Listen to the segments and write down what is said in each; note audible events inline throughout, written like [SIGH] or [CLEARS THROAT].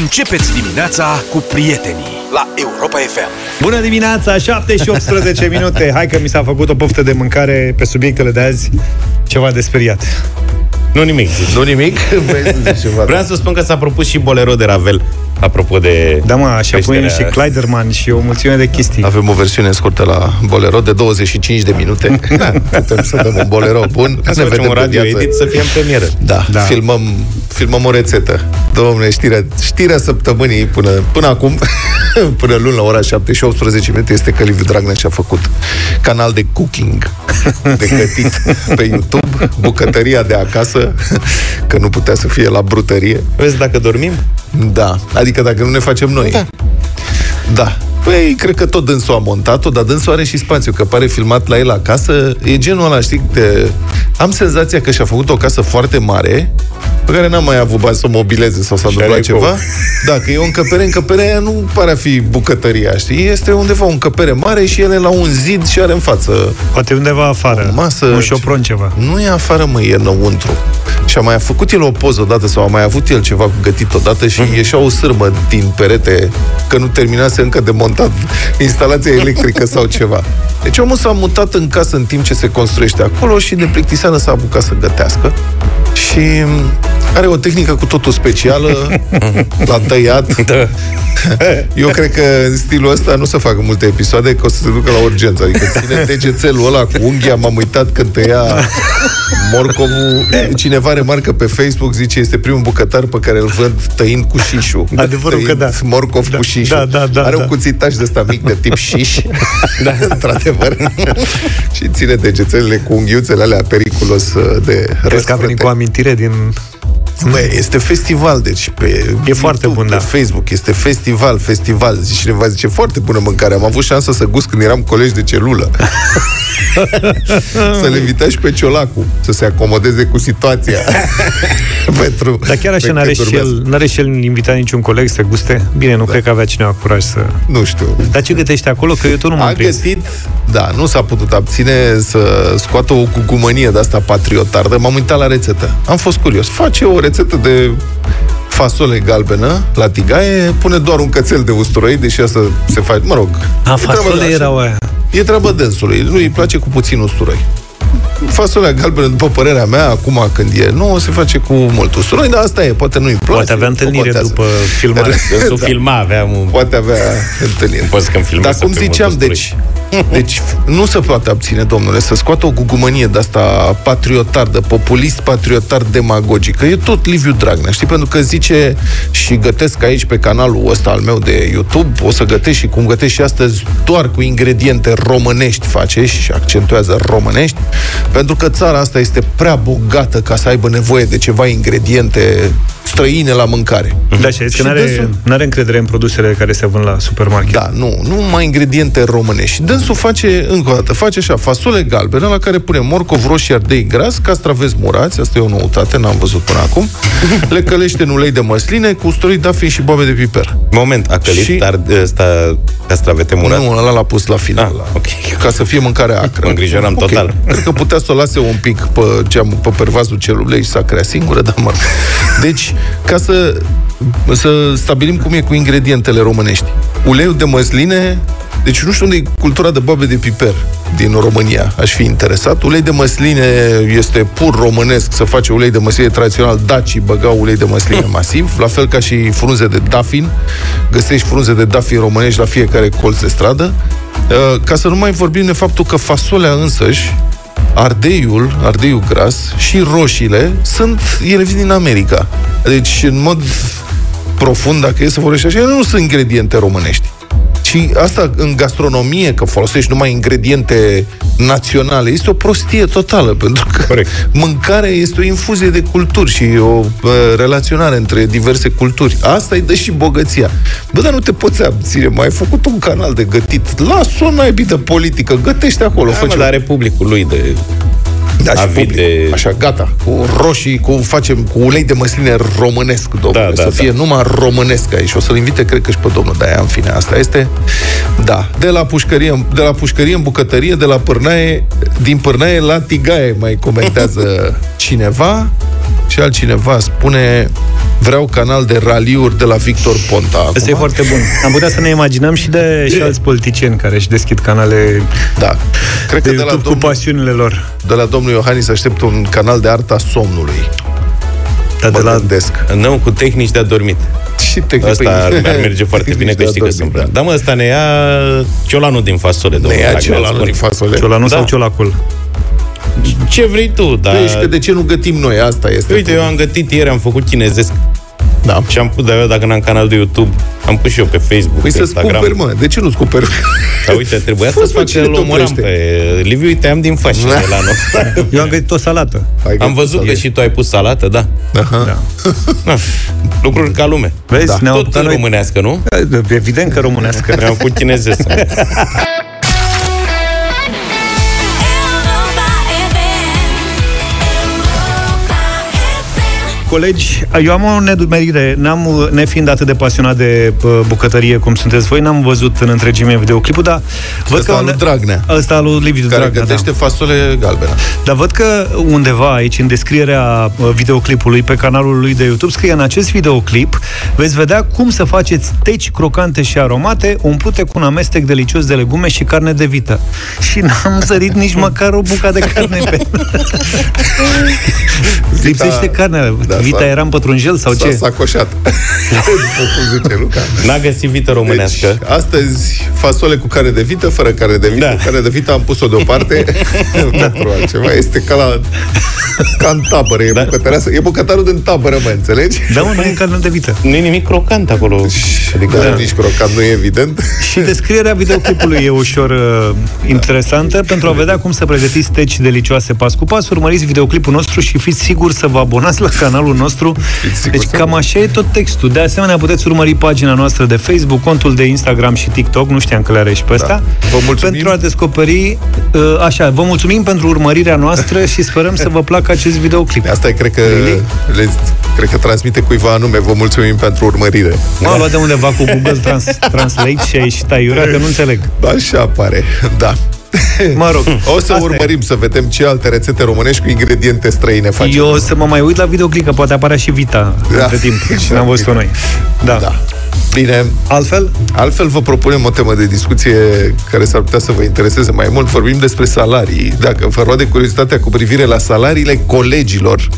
Începeți dimineața cu prietenii la Europa FM. Bună dimineața, 7 și 18 minute. Hai că mi s-a făcut o poftă de mâncare pe subiectele de azi. Ceva de speriat. Nu nimic. Nu nimic? Vrei să zici ceva, Vreau da? să spun că s-a propus și bolero de Ravel, apropo de... Da, mă, și apoi creșterea- și Kleiderman și o mulțime de chestii. Avem o versiune scurtă la Bolero de 25 de minute. [LAUGHS] Da, putem să dăm un Bolero bun. Ca să facem un pe radio viață. edit să fie în premieră. Da, Da. da. Filmăm, filmăm o rețetă. Domne, știrea, știrea săptămânii până, până acum, [LAUGHS] până luni la ora 7 și 18 minute, este că Liviu Dragnea și-a făcut canal de cooking, [LAUGHS] de gătit pe YouTube, bucătăria de acasă, că nu putea să fie la brutărie. Vezi dacă dormim? Da, adică dacă nu ne facem noi. Da. Da. Păi, cred că tot dânsul a montat-o, dar dânsul are și spațiu, că pare filmat la el acasă. E genul ăla, știi, de... Am senzația că și-a făcut o casă foarte mare, pe care n-am mai avut bani să o mobileze sau să Și aducă are ceva. ecou. [LAUGHS] Da, că e o încăpere, încăperea aia nu pare a fi bucătăria, știi? Este undeva o încăpere mare și el e la un zid și are în față Poate undeva afară. O masă- Un șopron ceva. nu e afară, mă, e înăuntru. Și a mai făcut el o poză odată sau a mai avut el ceva cu gătit odată și ieșea o sârmă din perete că nu terminase încă de montat instalația electrică sau ceva. Deci omul s-a mutat în casă în timp ce se construiește acolo și de plictiseană s-a apucat să gătească. Și are o tehnică cu totul specială, [LAUGHS] l-a tăiat. Da. [LAUGHS] Eu cred că în stilul ăsta nu se facă multe episoade, că o să se ducă la urgență. Adică ține [LAUGHS] degețelul ăla cu unghia, m-am uitat când tăia morcovul. Cineva remarcă pe Facebook, zice, este primul bucătar pe care îl văd tăind cu șișul. Adevărul că Tăind da. Morcov Da, cu șișul. da, da, da, Are da. un cuțitaș de ăsta mic de tip șiș. da. Într-adevăr. și ține degețelele cu unghiuțele alea periculos uh, de Crezi că a venit răsfrânte. cu amintire din... Bă, este festival, deci pe E foarte bun, pe da. Facebook, este festival, festival. Zice cineva, zice, foarte bună mâncare. Am avut șansa să gust când eram colegi de celulă. [LAUGHS] să le invita și pe Ciolacu să se acomodeze cu situația. [LAUGHS] Pentru Dar chiar așa pe n-are cât și, urmează. el, n-are și el invitat niciun coleg să guste? Bine, nu cred că avea cineva curaj să... Nu știu. Dar ce gătește acolo? Că eu tot nu m-am A prins. găsit, da, nu s-a putut abține să scoată o cucumănie de asta patriotardă. M-am uitat la rețetă. Am fost curios. Face o rețetă de fasole galbenă la tigaie, pune doar un cățel de usturoi, deși asta se face, mă rog. A, e treaba fasole de așa. erau aia. E treaba dânsului. Lui îi place cu puțin usturoi. Fasolea galbenă, după părerea mea, acum când e nouă, se face cu mult usturoi, dar asta e, poate nu-i place. Poate avea o întâlnire botează. după filmare. [LAUGHS] Dânsul Da. filma, aveam un... Poate avea întâlnire. Poți când filmezi Dar să cum fie ziceam, mult deci, deci nu se poate abține, domnule, să scoată o gugumănie de asta patriotardă, populist patriotar demagogică. E tot Liviu Dragnea, știi? Pentru că zice și gătesc aici pe canalul ăsta al meu de YouTube, o să gătesc și cum gătesc și astăzi doar cu ingrediente românești face și accentuează românești, pentru că țara asta este prea bogată ca să aibă nevoie de ceva ingrediente străine la mâncare. Da, și a zis că Și n-are, dânsul- n-are încredere în produsele care se vând la supermarket. Da, nu, nu mai ingrediente românești. Și dânsul face, încă o dată, face așa, fasole galbenă, la care pune morcov, roșii, ardei gras, castraveți murați, asta e o noutate, n-am văzut până acum, le călește în ulei de măsline, cu usturoi, dafin și boabe de piper. Moment, a călit Și- și... tar, ăsta castravete murat? Nu, ăla l-a pus la final. Ah, la- ok. [LAUGHS] Ca să fie mâncare acră. Mă îngrijoram Ok. total. Cred că putea să o lase un pic pe, geamul, pe pervazul celulei și să crea singură, dar mă rog. Deci, ca să, să stabilim cum e cu ingredientele românești. Uleiul de măsline, deci nu știu unde e cultura de boabe de piper din România. Aș fi interesat. Ulei de măsline este pur românesc. Să face ulei de măsline tradițional. Dacii băgau ulei de măsline [LAUGHS] masiv, la fel ca și frunze de dafin. Găsești frunze de dafin românești la fiecare colț de stradă. Uh, Ca să nu mai vorbim de faptul că fasolea însăși ardeiul, ardeiul gras și roșiile sunt, ele vin din America. Deci, în mod profund, dacă e să vorbești așa, ele nu sunt ingrediente românești. Și asta în gastronomie, că folosești numai ingrediente naționale, este o prostie totală, [LAUGHS] pentru că Corect. mâncarea este o infuzie de culturi și o uh, relaționare între diverse culturi. Asta îi dă și bogăția. Bă, dar nu te poți abține, mai ai făcut un canal de gătit. Lasă o naibii de politică, gătește acolo. Da, fă mă, ceva. dar are publicul lui de... Da, și avid public. de- Așa, gata. Cu roșii, cu facem cu ulei de măsline românesc, domnule. Da, da, să fie da. numai românesc aici. O să-l invite, cred că și pe domnul Daia, în fine. Asta este. Da. De la pușcărie, de la pușcărie în bucătărie, de la pârnaie, din pârnaie la tigaie, mai comentează [LAUGHS] cineva. Și altcineva spune vreau canal de raliuri de la Victor Ponta. Asta e Acum, foarte bun. Am putea să ne imaginăm și de [LAUGHS] și alți politicieni care își deschid canale da. Cred de că de la, YouTube cu domnul, pasiunile lor. de la domnul Iohannis aștept un canal de arta somnului. Dar de Mă la gândesc. Nu, cu tehnici de adormit. [LAUGHS] Și tehnic, Asta ar, ar merge foarte [LAUGHS] bine, că știi că sunt prea. Da, mă, ăsta ne ia ciolanul din fasole. Ne domnule ia Dragnea, ciolanul spune. din fasole. Ciolanu Da. sau Ciolacul. Ce vrei tu, dar... Păi, și că de ce nu gătim noi? Asta este. Uite, eu am gătit ieri, am făcut chinezesc Da. și am pus de dacă n-am canal de YouTube, am pus și eu pe Facebook, Păi pe să-ți Instagram. cumperi, mă. De ce nu-ți cumperi? Dar uite, trebuia Fost, să mă, fac cine că te l-omoram oprește? pe Liviu, îi tăiam din fașă de la noi. Eu am găsit o salată. Hai Am văzut că și tu ai pus salată, da. Aha. Na, [LAUGHS] lucruri ca lume. Vezi, Da. ne-am Tot apucat în noi... românească, nu? Evident că românească. Ne-am făcut chinezesc. [LAUGHS] Colegi, eu am o nedumerire. N-am, nefiind atât de pasionat de uh, bucătărie cum sunteți voi, n-am văzut în întregime videoclipul, dar văd Ăsta că... al lui Dragnea. Ăsta al lui Liviu Care Dragnea, da. gătește fasole galbenă. Dar văd că undeva aici, în descrierea uh, videoclipului pe canalul lui de YouTube, scrie în acest videoclip veți vedea cum să faceți teci crocante și aromate umplute cu un amestec delicios de legume și carne de vită. Și n-am sărit nici măcar o bucată de carne pe... Lipsește carnea. Da, Vita s-a- era în pătrunjel sau S-a ce? sacoșat. După cum zice Luca. N-a găsit vită românească. Deci, astăzi, fasole cu care de vită, fără care de vită. Da. Care de vită am pus-o deoparte [LAUGHS] pentru altceva. Este ca la ca în tabără. E, da. e bucătarul din tabără, mă înțelegi? Da, mă, nu e carne de vită. Nu e nimic crocant acolo. Adică da. nici crocant nu e evident. [LAUGHS] Și descrierea videoclipului e ușor uh, interesantă pentru a vedea cum să pregătiți teci delicioase pas cu pas. Urmăriți videoclipul nostru și fiți siguri să vă abonați la canalul nostru. siguri Deci să cam așa e tot textul. De asemenea, puteți urmări pagina noastră de Facebook, contul de Instagram și TikTok. Nu știam că le are și pe ăsta. Vă mulțumim. Pentru a descoperi... Uh, așa, vă mulțumim pentru urmărirea noastră și sperăm să vă placă acest videoclip. Asta e, cred că, le, cred că transmite cuiva anume. Vă mulțumim pentru urmărire. M-am luat de undeva cu Google Trans- [LAUGHS] Translate și a ieșit aiurea, că nu înțeleg. Așa pare, da. [LAUGHS] Mă rog, O să asta e. urmărim să vedem ce alte rețete românești cu ingrediente străine facem. Eu o să mă mai uit la videoclip, că poate apărea și Vita Da. între timp [LAUGHS] și n-am văzut-o noi. Da. Da. Bine, Altfel? Altfel vă propunem o temă de discuție care s-ar putea să vă intereseze mai mult. Vorbim despre salarii. Dacă vă roade curiozitatea cu privire la salariile colegilor,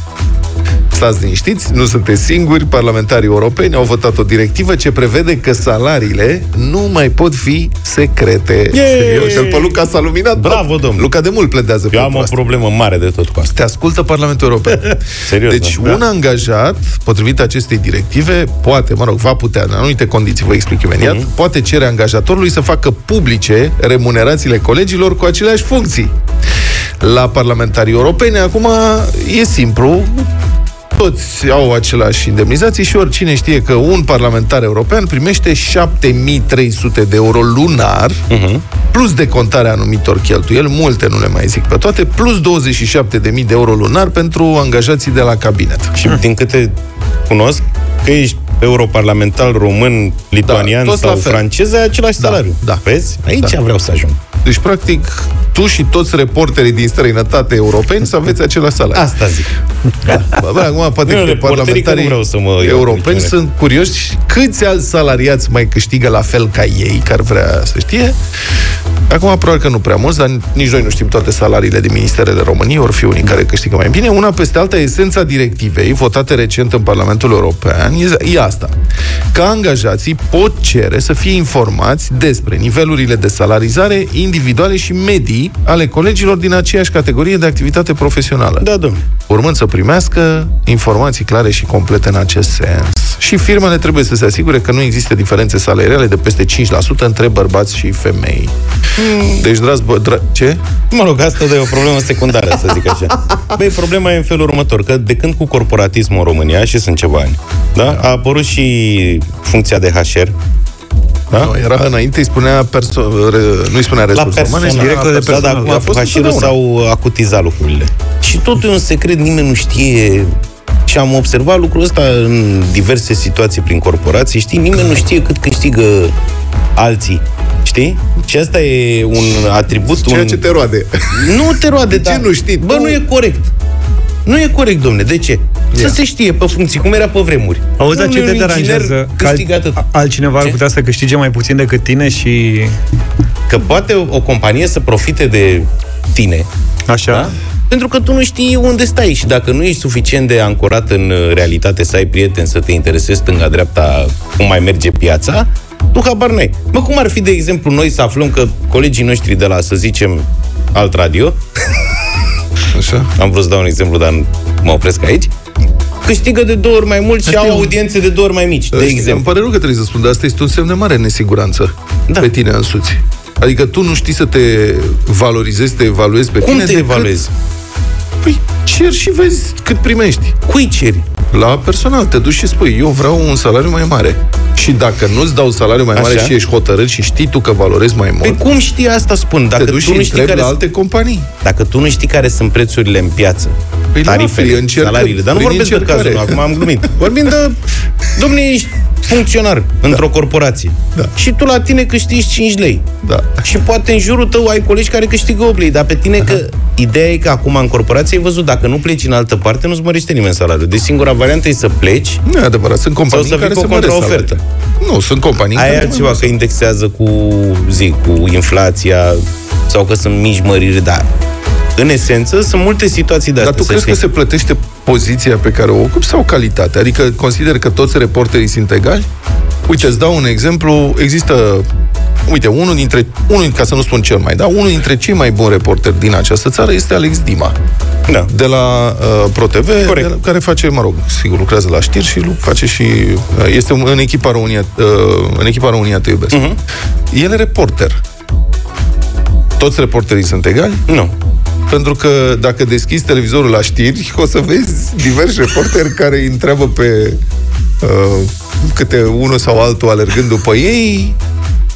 Stați liniștiți, nu sunteți singuri, parlamentarii europeni au votat o directivă ce prevede că salariile nu mai pot fi secrete. Serios, și pe Luca s-a luminat. Bravo, domnule. Luca de mult pledează Eu am pentru o asta. problemă mare de tot cu asta. Te ascultă Parlamentul European. [LAUGHS] Serios, Deci, da. un angajat, potrivit acestei directive, poate, mă rog, va putea, în anumite condiții, vă explic imediat, Mhm. poate cere angajatorului să facă publice remunerațiile colegilor cu aceleași funcții. La parlamentarii europeni, acum, e simplu, toți au același indemnizații și oricine știe că un parlamentar european primește 7300 de euro lunar, Mhm. plus de contarea anumitor cheltuieli, multe nu le mai zic pe toate, plus 27.000 de euro lunar pentru angajații de la cabinet. Și din câte cunosc, că ești europarlamentar român, lituanian Da, toți la sau fel. francez, ai același Da, salariu. da. Vezi? Aici Da. vreau să ajung. Deci, practic, tu și toți reporterii din străinătate europeni să aveți același salariu. Asta zic. Da. Bă, bă, acum poate Nu, că reporterii că parlamentarii nu vreau să mă iau cu europeni cine. sunt curioși câți alți salariați mai câștigă la fel ca ei, care vrea să știe. Acum, probabil că nu prea mulți, dar nici noi nu știm toate salariile din ministerele României, ori fi unii care câștigă mai bine. Una peste alta, esența directivei, votate recent în Parlamentul European, e, e asta. Că angajații pot cere să fie informați despre nivelurile de salarizare individuale și medii ale colegilor din aceeași categorie de activitate profesională Da, domnule. urmând să primească informații clare și complete în acest sens. Și firmele trebuie să se asigure că nu există diferențe salariale de peste 5% între bărbați și femei. Deci, dragi bă, dra- ce? Mă rog, asta e o problemă secundară, să zic așa. Băi, problema e în felul următor, că de când cu corporatismul în România, și sunt ceva ani, da? a apărut și funcția de HR, da? Nu, era înainte, îi spunea perso- re- nu îi spunea la resurse umane, persoană, îi spunea director de da, dar personal. acum A fost HR-ul întotdeauna. s-au acutizat lucrurile. Și totul e un secret, nimeni nu știe și am observat lucrul ăsta în diverse situații prin corporații, știi? Nimeni nu știe cât câștigă alții, știi? Și asta e un atribut, Ceea un... ce te roade. Nu te roade, De [LAUGHS] ce dar... nu știi Bă, tu? nu e corect. Nu e corect, domne. De ce? Să Ia. se știe pe funcții, cum era pe vremuri. Auzi, dar ce Domnule, te un inginer deranjează? Că câștigă al- atât. altcineva ar Ce? putea să câștige mai puțin decât tine și... Că poate o, o companie să profite de tine, Așa? da? Pentru că tu nu știi unde stai și dacă nu ești suficient de ancorat în uh, realitate, să ai prieteni, să te interesezi stânga-dreapta cum mai merge piața, tu habar n-ai. Mă, cum ar fi, de exemplu, noi să aflăm că colegii noștri de la, să zicem, alt radio, [LAUGHS] Așa? am vrut să dau un exemplu, dar mă opresc aici, câștigă de două ori mai mult și Asta au e un- audiențe de două ori mai mici, de Știi, Îmi exemplu. pare rău că trebuie să spun, dar asta este un semn de mare nesiguranță Da. pe tine însuți. Adică tu nu știi să te valorizezi, te evaluezi pe Cum tine te decât- evaluezi? Păi cer și vezi cât primești. Cui ceri? La personal te duci și spui, eu vreau un salariu mai mare. Și dacă nu-ți dau salariu mai mare Așa. și ești hotărât și știi tu că valorezi mai Păi mult, cum știi asta, spun? Dacă te duci tu și nu știi întrebi care la sunt- alte companii. Dacă tu nu știi care sunt prețurile în piață, Păi la tarifele, fel, încercă salariile, dar nu prin vorbesc de încercare. cazul, acum am glumit. Vorbim de, domne, ești funcționar într-o corporație Da. și tu la tine câștigi 5 lei. Da. Și poate în jurul tău ai colegi care câștigă 8 lei, dar pe tine că ideea e că acum în corporație ai văzut, dacă nu pleci în altă parte, nu-ți mărește nimeni salariul. Deci singura variantă e să pleci, Nu e adevărat, sunt companii Sau să care vii se cu o măresc contraofertă. salariile. Nu, sunt companii aia e care altceva, măresc că indexează cu, zi, cu inflația sau că sunt mici măriri, dar în esență sunt multe situații de Dar astea. tu să crezi că știi. se plătește poziția pe care o ocupi sau calitatea? Adică consider că toți reporterii sunt egali? Uite, îți dau un exemplu. Există, uite, unul dintre, unul, ca să nu spun cel mai, da, unul dintre cei mai buni reporteri din această țară este Alex Dima, Da. de la uh, ProTV, Corect. de la, care face, mă rog, sigur, lucrează la știri și lu- face și, uh, este un- în echipa România, uh, în echipa România Te Iubesc. Mhm. El e reporter. Toți reporterii sunt egali? Nu. Pentru că dacă deschizi televizorul la știri, o să vezi diversi reporteri care îi întreabă pe uh, câte unul sau altul alergând după ei,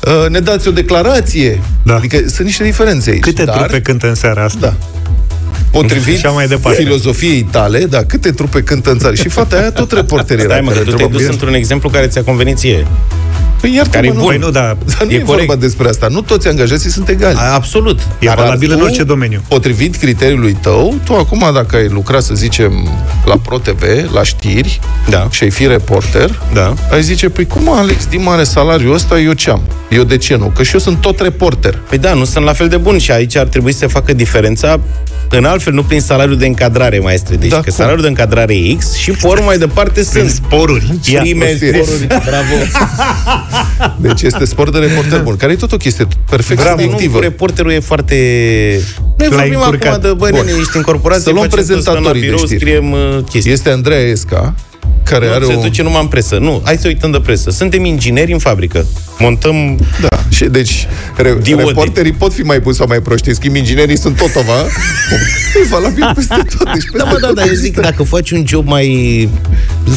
uh, ne dați o declarație. Da. Adică sunt niște diferențe aici. Câte dar, trupe cântă în seara asta? Da. Potrivit Și așa mai departe. filozofiei tale, da, câte trupe cântă în țară. Și fata aia tot reporterii era Stai mă, că care tu te-ai întreba dus pe- într-un exemplu care ți-a convenit ție. Păi iartă care e bun. Păi nu, da, Dar nu E e, corect. vorba despre asta. Nu toți angajații sunt egali. A, absolut. e Dar valabil în tu- orice domeniu. Potrivit criteriului tău, tu acum dacă ai lucrat, să zicem, la ProTV, la știri, Da. și ai fi reporter, Da. ai zice, păi cum Alex Dima are salariul ăsta, eu ce am? Eu de ce nu? Că și eu sunt tot reporter. Păi da, nu sunt la fel de bun și aici ar trebui să se facă diferența în altfel, nu prin salariul de încadrare, maestre. Deci Da, că cum? salariul de încadrare e X și pe urmă mai departe sunt sporuri. Ia, prime, prostie. sporuri. Bravo. [LAUGHS] Deci este sport de reporter bun, care e tot o chestie perfect Bravo, nu, subiectivă. cu reporterul e foarte... Noi L-ai vorbim încurcat. acum de, băi, Bun. nene, ești în corporație, Să luăm facem tot, stăm la prezentatorii de birou, știri. scriem uh, chestii. Este Andreea Esca, care Nu are se o... duce numai în presă. Nu, hai să uităm de presă. Suntem ingineri în fabrică. Montăm... Da, și deci re- Diode. reporterii pot fi mai buni sau mai proști. În schimb, inginerii sunt tot ova. [LAUGHS] e valabil peste tot. Deci Da, peste mă, da, da, eu zic că dacă faci un job mai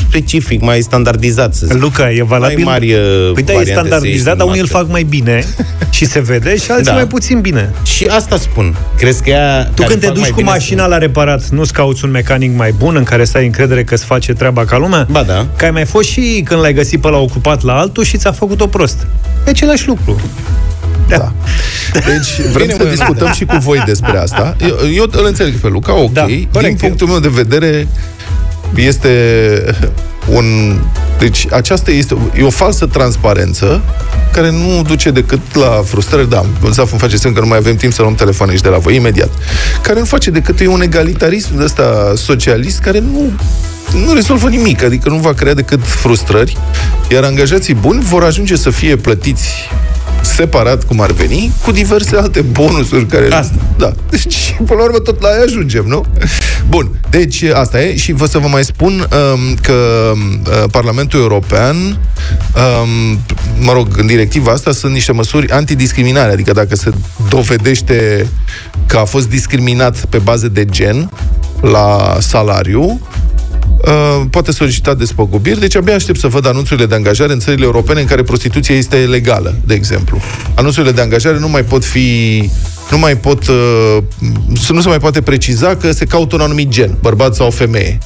specific, mai standardizat, să zic. Luca, e valabil? Mai mari, uh, Păi da, e variante să ieși standardizat, din dar unii îl masă. fac mai bine [LAUGHS] și se vede și alții Da. mai puțin bine. Și asta spun. Crezi că ea Tu când te duci cu mașina la reparat, nu-ți cauți un mecanic mai bun în care să ai încredere că îți face treaba ca lumea? Ba da. Că ai mai fost și când l-ai găsit pe la ocupat la altul și ți-a făcut-o prost. E același lucru. Da. Deci vrem Bine, să mă, discutăm și cu voi despre asta. Eu, eu îl înțeleg pe Luca, ok. Da, Din corect. punctul meu de vedere, este un... Deci aceasta este e o falsă transparență care nu duce decât la frustrări. Da, Zaf îmi face semn că nu mai avem timp să luăm telefoane aici de la voi, imediat. Care nu face decât e un egalitarism de ăsta socialist care nu nu rezolvă nimic, adică nu va crea decât frustrări, iar angajații buni vor ajunge să fie plătiți separat, cum ar veni, cu diverse alte bonusuri care... Asta. Da. Deci, până la urmă, tot la aia ajungem, nu? Bun. Deci, asta e. Și vă să vă mai spun um, că uh, Parlamentul European, um, mă rog, în directiva asta sunt niște măsuri antidiscriminare, adică dacă se dovedește că a fost discriminat pe bază de gen la salariu, Uh, poate solicita despăgubiri, deci abia aștept să văd anunțurile de angajare în țările europene în care prostituția este legală, de exemplu. Anunțurile de angajare nu mai pot fi nu mai pot uh, nu se mai poate preciza că se caută un anumit gen, bărbat sau femeie.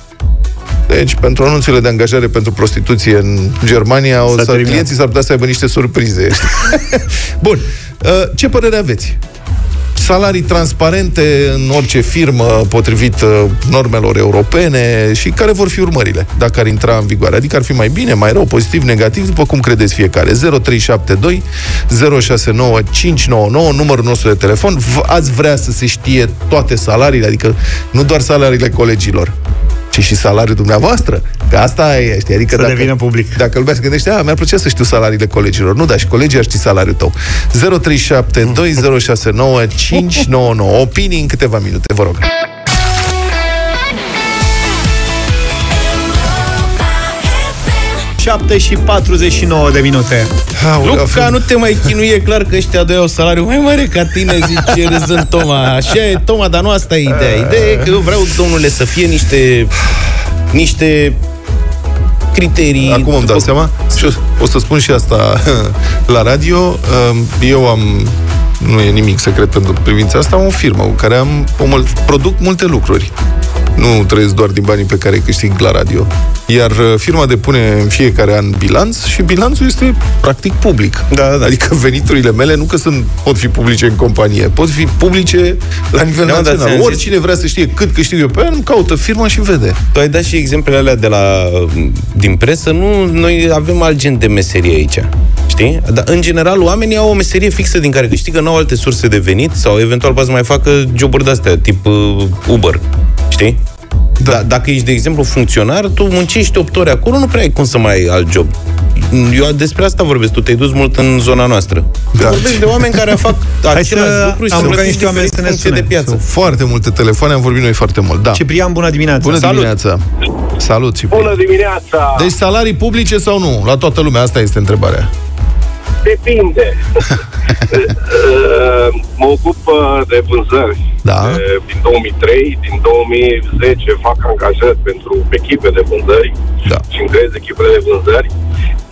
Deci, pentru anunțurile de angajare pentru prostituție în Germania, o să, terminat. clienții s-ar putea să aibă niște surprize. [LAUGHS] Bun. Uh, ce părere aveți? Salarii transparente în orice firmă potrivit uh, normelor europene și care vor fi urmările dacă ar intra în vigoare. Adică ar fi mai bine, mai rău, pozitiv, negativ, după cum credeți fiecare. 0372 069 599, numărul nostru de telefon. V- ați vrea să se știe toate salariile, adică nu doar salariile colegilor, ci și salariul dumneavoastră. Că asta e, știi, adică Să dacă, devină public. Dacă lumea se gândește, a, mi-ar plăcea să știu salariile colegilor. Nu, dar și colegii ar ști salariul tău. 0372069599. Opinii în câteva minute, vă rog. 7 și 49 de minute. Luca, nu te mai chinuie, e clar că ăștia doi au salariu mai mare ca tine, zice râzând Toma. Așa e, Toma, dar nu asta e ideea. Ideea e că eu vreau, domnule, să fie niște niște criterii. Acum îmi dau după- seama și o, o să spun și asta [LAUGHS] la radio. Um, Eu am nu e nimic secret pentru privința asta, am o firmă cu care am, o mul- produc multe lucruri. Nu trăiesc doar din banii pe care îi câștig la radio. Iar uh, firma depune în fiecare an bilanț și bilanțul este practic public. Da, da, da. Adică veniturile mele nu că sunt, pot fi publice în companie, pot fi publice la nivel Da, da, național. ți-am zis. Oricine vrea să știe cât câștig eu pe an, caută firma și vede. Tu ai dat și exemplele alea de la, din presă, nu, noi avem alt gen de meserie aici. Știi? Dar, în general, oamenii au o meserie fixă din care câștigă, nu au alte surse de venit sau eventual poate să mai facă joburi de-astea, tip uh, Uber. Știi? Da. da. Dacă ești, de exemplu, funcționar, tu muncești 8 ore acolo, nu prea ai cum să mai ai alt job. Eu despre asta vorbesc, tu te-ai dus mult în zona noastră. Da. Vorbești de oameni care fac același să lucru și am se rugat plătesc niște oameni diferit să ne în funcție sune. de piață. Sunt foarte multe telefoane, am vorbit noi foarte mult. Da. Ciprian, bună dimineața. Bună Salut. dimineața! Salut, Ciprian. Bună dimineața! Deci salarii publice sau nu? La toată lumea, asta este întrebarea. Depinde. Uh, [LAUGHS] mă ocup uh, de vânzări Da. uh, din 2003. Din 2010 fac angajări pentru echipe de vânzări Da. și încrez echipele de vânzări.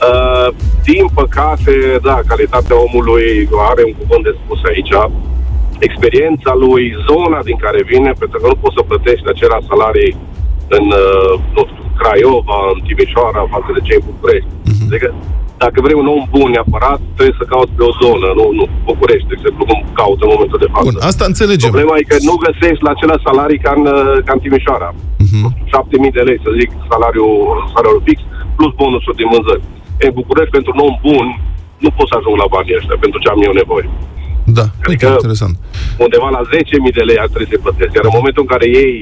Uh, din păcate, da, calitatea omului are un cuvânt de spus aici. Experiența lui, zona din care vine, pentru că nu poți să plătești același salarii în, uh, nu știu, Craiova, în Timișoara, față de cei în București. Mhm. Adică, dacă vrei un om bun neapărat, trebuie să cauți pe o zonă, nu, nu București, de exemplu, cum caut în momentul de față. Bun, asta înțelegem. Problema e că nu găsești la același salarii ca în, uh, ca în Timișoara. Mhm. Uh-huh. 7.000 de lei, să zic, salariul, salariul fix, plus bonusul din vânzări. În București, pentru un om bun, nu pot să ajung la banii ăștia, pentru ce am eu nevoie. Da, uite, Adică- interesant. Undeva la 10.000 de lei ar trebui să plătesc. Iar în momentul în care ei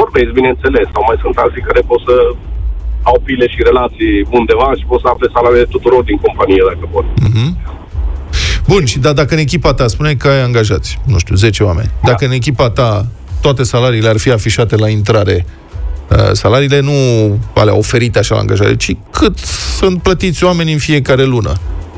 vorbesc, bineînțeles, sau mai sunt alții care pot să au pile și relații undeva și pot să afle salariile tuturor din companie, dacă pot. Bun, și da, dacă în echipa ta, spuneai că ai angajați, nu știu, 10 oameni, dacă în echipa ta toate salariile ar fi afișate la intrare, uh, salariile nu alea oferite așa la angajare, ci cât sunt plătiți oamenii în fiecare lună,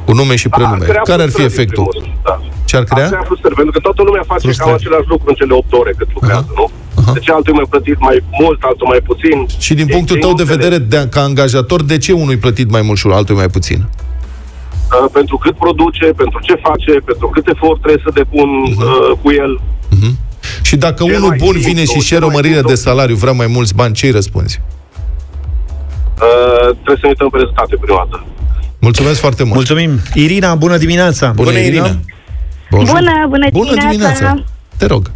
cu nume și prenume. crea Care ar fi frustrări, în efectul? primul rând, Da. Ce ar Ar crea? crea frustrări, pentru că toată lumea face Frustrări. cam același lucru în cele 8 ore cât lucrează, Aha. nu? Aha. De ce altul e mai plătit mai mult, altul mai puțin? Și din E- punctul e tău de înțeles. vedere, de, ca angajator, de ce unul e plătit mai mult și altul mai puțin? Uh, pentru cât produce, pentru ce face, pentru cât efort trebuie să depun Mhm. uh, cu el. Și dacă Ce unul mai bun simplu, vine și ce cere o mai mărire simplu. de salariu, vrea mai mulți bani, ce îi răspunzi? Uh, trebuie să ne uităm pe rezultate prima dată. Mulțumesc foarte mult! Mulțumim. Irina, bună dimineața. Bună, Irina. Bonjour. Bună, bună Bună dimineața! dimineața! Te rog.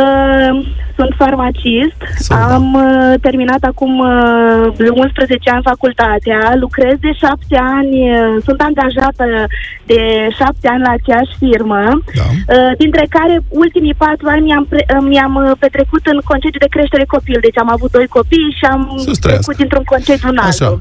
Uh, sunt farmacist, Sau da. am uh, terminat acum uh, 11 ani facultatea, lucrez de 7 ani, uh, sunt angajată de 7 ani la aceeași firmă, Da. uh, dintre care ultimii 4 ani mi-am, pre- uh, mi-am uh, petrecut în concediu de creștere copil, deci am avut doi copii și am Să-ți trăiască. trecut dintr-un concediu în Așa.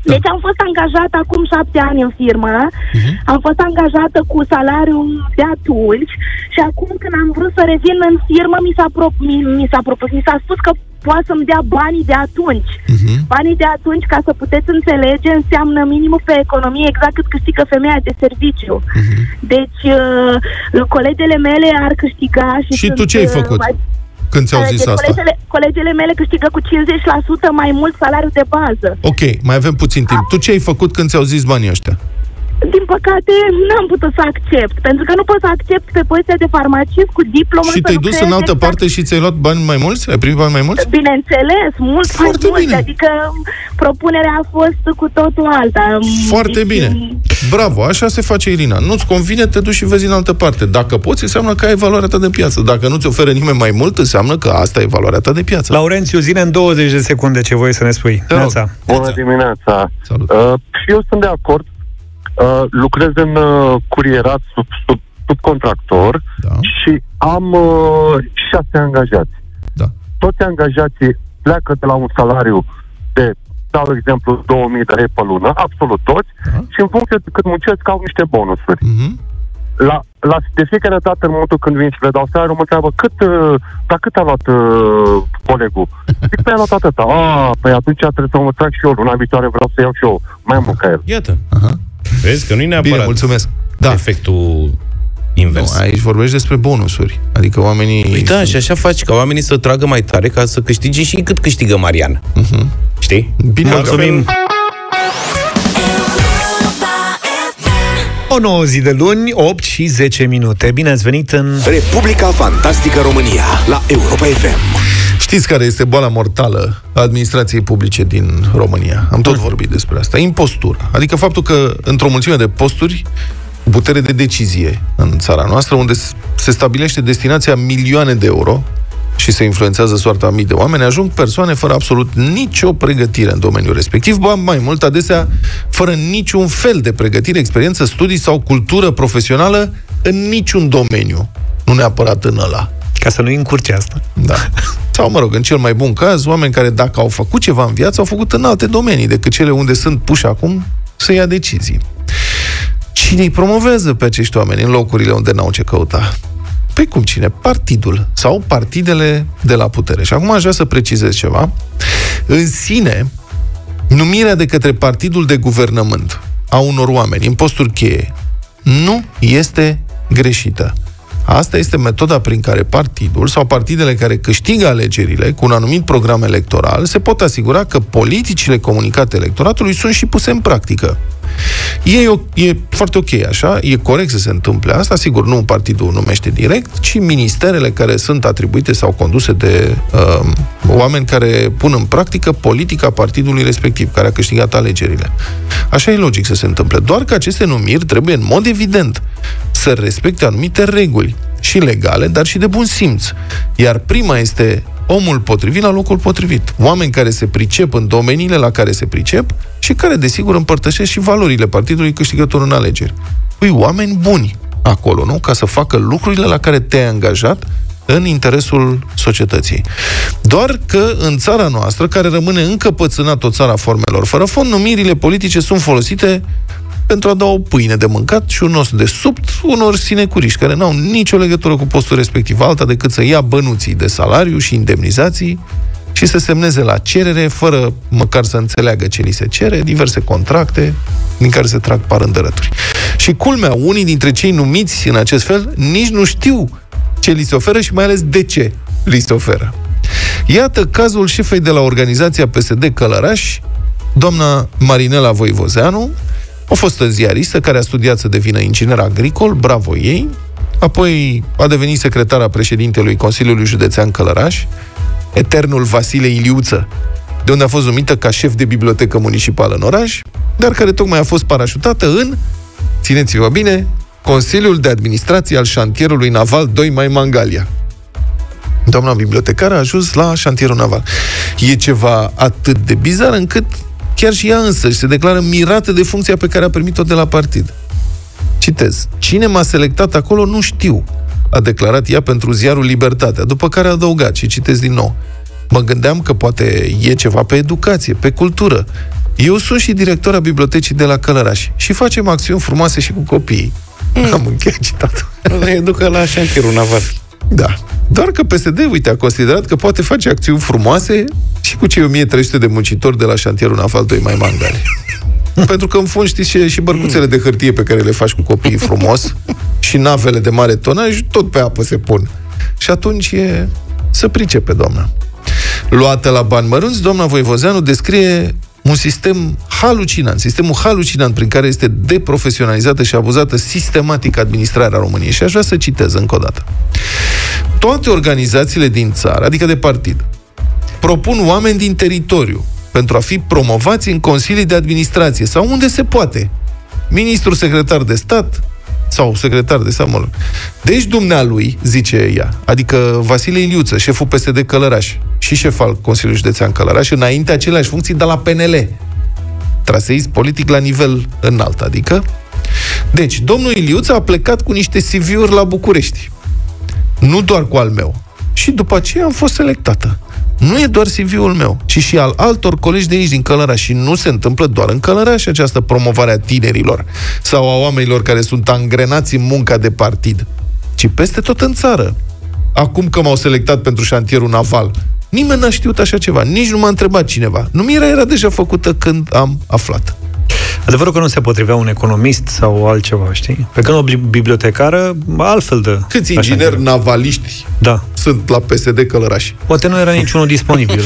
Altul. Da. Deci am fost angajată acum șapte ani în firmă, Mhm. am fost angajată cu salariul de atunci și acum când am vrut să revin în firmă mi s-a, pro- mi, mi s-a propus, mi s-a spus că poate să-mi dea banii de atunci. Mhm. Banii de atunci, ca să puteți înțelege, înseamnă minimul pe economie exact cât câștigă femeia de serviciu. Mhm. Deci, uh, colegele mele ar câștiga și... Și sunt, tu ce ai uh, făcut? mai- Când ți-au deci zis asta? Colegele, colegele mele câștigă cu 50% mai mult salariul de bază. Ok, mai avem puțin timp. Tu ce ai făcut când ți-au zis banii ăștia? Din păcate, n-am putut să accept, pentru că nu pot să accept pe poziția de farmacist cu diplomă Și să te-ai dus lucrez în altă exact- parte și ți-ai luat bani mai mulți? Ai primit bani mai mulți? Bineînțeles, mult Foarte mai mult, bine. adică propunerea a fost cu totul alta. Foarte Deci, bine. Bravo, așa se face, Irina. Nu-ți convine, te duci și vezi în altă parte. Dacă poți, înseamnă că ai valoarea ta de piață. Dacă nu ți oferă nimeni mai mult, înseamnă că asta e valoarea ta de piață. Laurențiu, zine în 20 de secunde ce voi să ne spui. Te rog. Neața. Bună dimineața! Salut. Uh, și eu sunt de acord. Uh, lucrez în uh, curierat sub, sub, subcontractor Da. și am uh, șase angajați. Da. Toți angajații pleacă de la un salariu de, dau exemplu, 2000 de lei pe lună, absolut toți, Da. și în funcție de cât muncesc au niște bonusuri. Mhm. La, la, de fiecare dată, în momentul când vin și le dau salariul, mă întreabă cât, uh, dar cât a luat uh, colegul? Zic, păi a luat atâta. Ah, păi atunci trebuie să mă trag și eu. Luna viitoare vreau să iau și eu mai mult ca el. Iată. Aha. Vezi că nu-i Bine, neapărat mulțumesc. Da. efectul Nu, invers. aici vorbești despre bonusuri. Adică oamenii... Păi da, și așa faci ca oamenii să tragă mai tare ca să câștige și cât câștigă Marian. Știi? Bine, Mulțumim. O nouă zi de luni, 8 și 10 minute. Bine ați venit în... Republica Fantastică România la Europa FM. Știți care este boala mortală a administrației publice din România? Am tot vorbit despre asta. Impostura. Adică faptul că într-o mulțime de posturi, putere de decizie în țara noastră, unde s- se stabilește destinația milioane de euro și se influențează soarta a mii de oameni, ajung persoane fără absolut nicio pregătire în domeniul respectiv, ba mai mult, adesea fără niciun fel de pregătire, experiență, studii sau cultură profesională în niciun domeniu. Nu neapărat în ăla. Ca să nu-i încurce asta. Da. [LAUGHS] Sau, mă rog, în cel mai bun caz, oameni care, dacă au făcut ceva în viață, au făcut în alte domenii decât cele unde sunt puși acum să ia decizii. Cine îi promovează pe acești oameni în locurile unde n-au ce căuta? Păi cum cine? Partidul sau partidele de la putere. Și acum aș vrea să precizez ceva. În sine, numirea de către partidul de guvernământ a unor oameni în posturi cheie nu este greșită. Asta este metoda prin care partidul sau partidele care câștigă alegerile cu un anumit program electoral se pot asigura că politicile comunicate electoratului sunt și puse în practică. E, o- e foarte ok așa, e corect să se întâmple asta, sigur, nu partidul numește direct, ci ministerele care sunt atribuite sau conduse de uh, oameni care pun în practică politica partidului respectiv, care a câștigat alegerile. Așa e logic să se întâmple. Doar că aceste numiri trebuie în mod evident să respecte anumite reguli și legale, dar și de bun simț. Iar prima este omul potrivit la locul potrivit. Oameni care se pricep în domeniile la care se pricep și care, desigur, împărtășesc și valorile partidului câștigător în alegeri. Păi oameni buni acolo, nu? Ca să facă lucrurile la care te-ai angajat în interesul societății. Doar că în țara noastră, care rămâne încăpățânat o țara formelor fără fond, numirile politice sunt folosite pentru a da o pâine de mâncat și un os de subt unor sinecuriști care n-au nicio legătură cu postul respectiv, alta decât să ia bănuții de salariu și indemnizații și să semneze la cerere, fără măcar să înțeleagă ce li se cere, diverse contracte din care se trag parândărături. Și culmea, unii dintre cei numiți în acest fel nici nu știu ce li se oferă și mai ales de ce li se oferă. Iată cazul șefei de la organizația PSD Călăraș, doamna Marinela Voivozeanu, o fostă ziaristă care a studiat să devină inginer agricol, bravo ei, apoi a devenit secretara președintelui Consiliului Județean Călăraș, eternul Vasile Iliuță, de unde a fost numită ca șef de bibliotecă municipală în oraș, dar care tocmai a fost parașutată în, țineți-vă bine, Consiliul de Administrație al șantierului naval 2 Mai Mangalia. Doamna bibliotecară a ajuns la șantierul naval. E ceva atât de bizar încât chiar și ea însă se declară mirată de funcția pe care a primit-o de la partid. Citez. Cine m-a selectat acolo nu știu, a declarat ea pentru ziarul Libertatea, după care a adăugat și citez din nou. Mă gândeam că poate e ceva pe educație, pe cultură. Eu sunt și directora bibliotecii de la Călăraș și facem acțiuni frumoase și cu copiii. Am încheiat citatul. Ne ducă la șantierul naval. Da. Doar că PSD, uite, a considerat că poate face acțiuni frumoase și cu cei 1300 de muncitori de la șantierul naval 2 mai mangale. [LAUGHS] Pentru că, în fond, știți, și, și bărcuțele de hârtie pe care le faci cu copiii [LAUGHS] frumos și navele de mare tonaj, tot pe apă se pun. Și atunci e să pricepe, doamna. Luată la bani mărunți, doamna Voivozeanu descrie un sistem halucinant, sistemul halucinant prin care este deprofesionalizată și abuzată sistematic administrarea României. Și aș vrea să citez încă o dată. Toate organizațiile din țară, adică de partid, propun oameni din teritoriu pentru a fi promovați în consilii de administrație sau unde se poate. ministru secretar de stat sau secretar de stat, mă rog. Deci dumnealui, zice ea, adică Vasile Iliuță, șeful PSD Călăraș și șef al Consiliului Județean Călăraș, înainte aceleași funcții, dar la PNL. Traseist politic la nivel înalt, adică. Deci, domnul Iliuță a plecat cu niște CV-uri la București. Nu doar cu al meu. Și după aceea am fost selectată. Nu e doar CV-ul meu, ci și al altor colegi de aici din Călăraș. Și nu se întâmplă doar în Călăraș această promovare a tinerilor sau a oamenilor care sunt angrenați în munca de partid, ci peste tot în țară. Acum că m-au selectat pentru șantierul naval, nimeni n-a știut așa ceva, nici nu m-a întrebat cineva. Numirea era deja făcută când am aflat. Adevărul că nu se potrivea un economist sau altceva, știi? Pe când o bibli- bibliotecară, altfel de... Câți așa ingineri ceva. navaliști Da. sunt la PSD Călăraș? Poate nu era niciunul [LAUGHS] disponibil.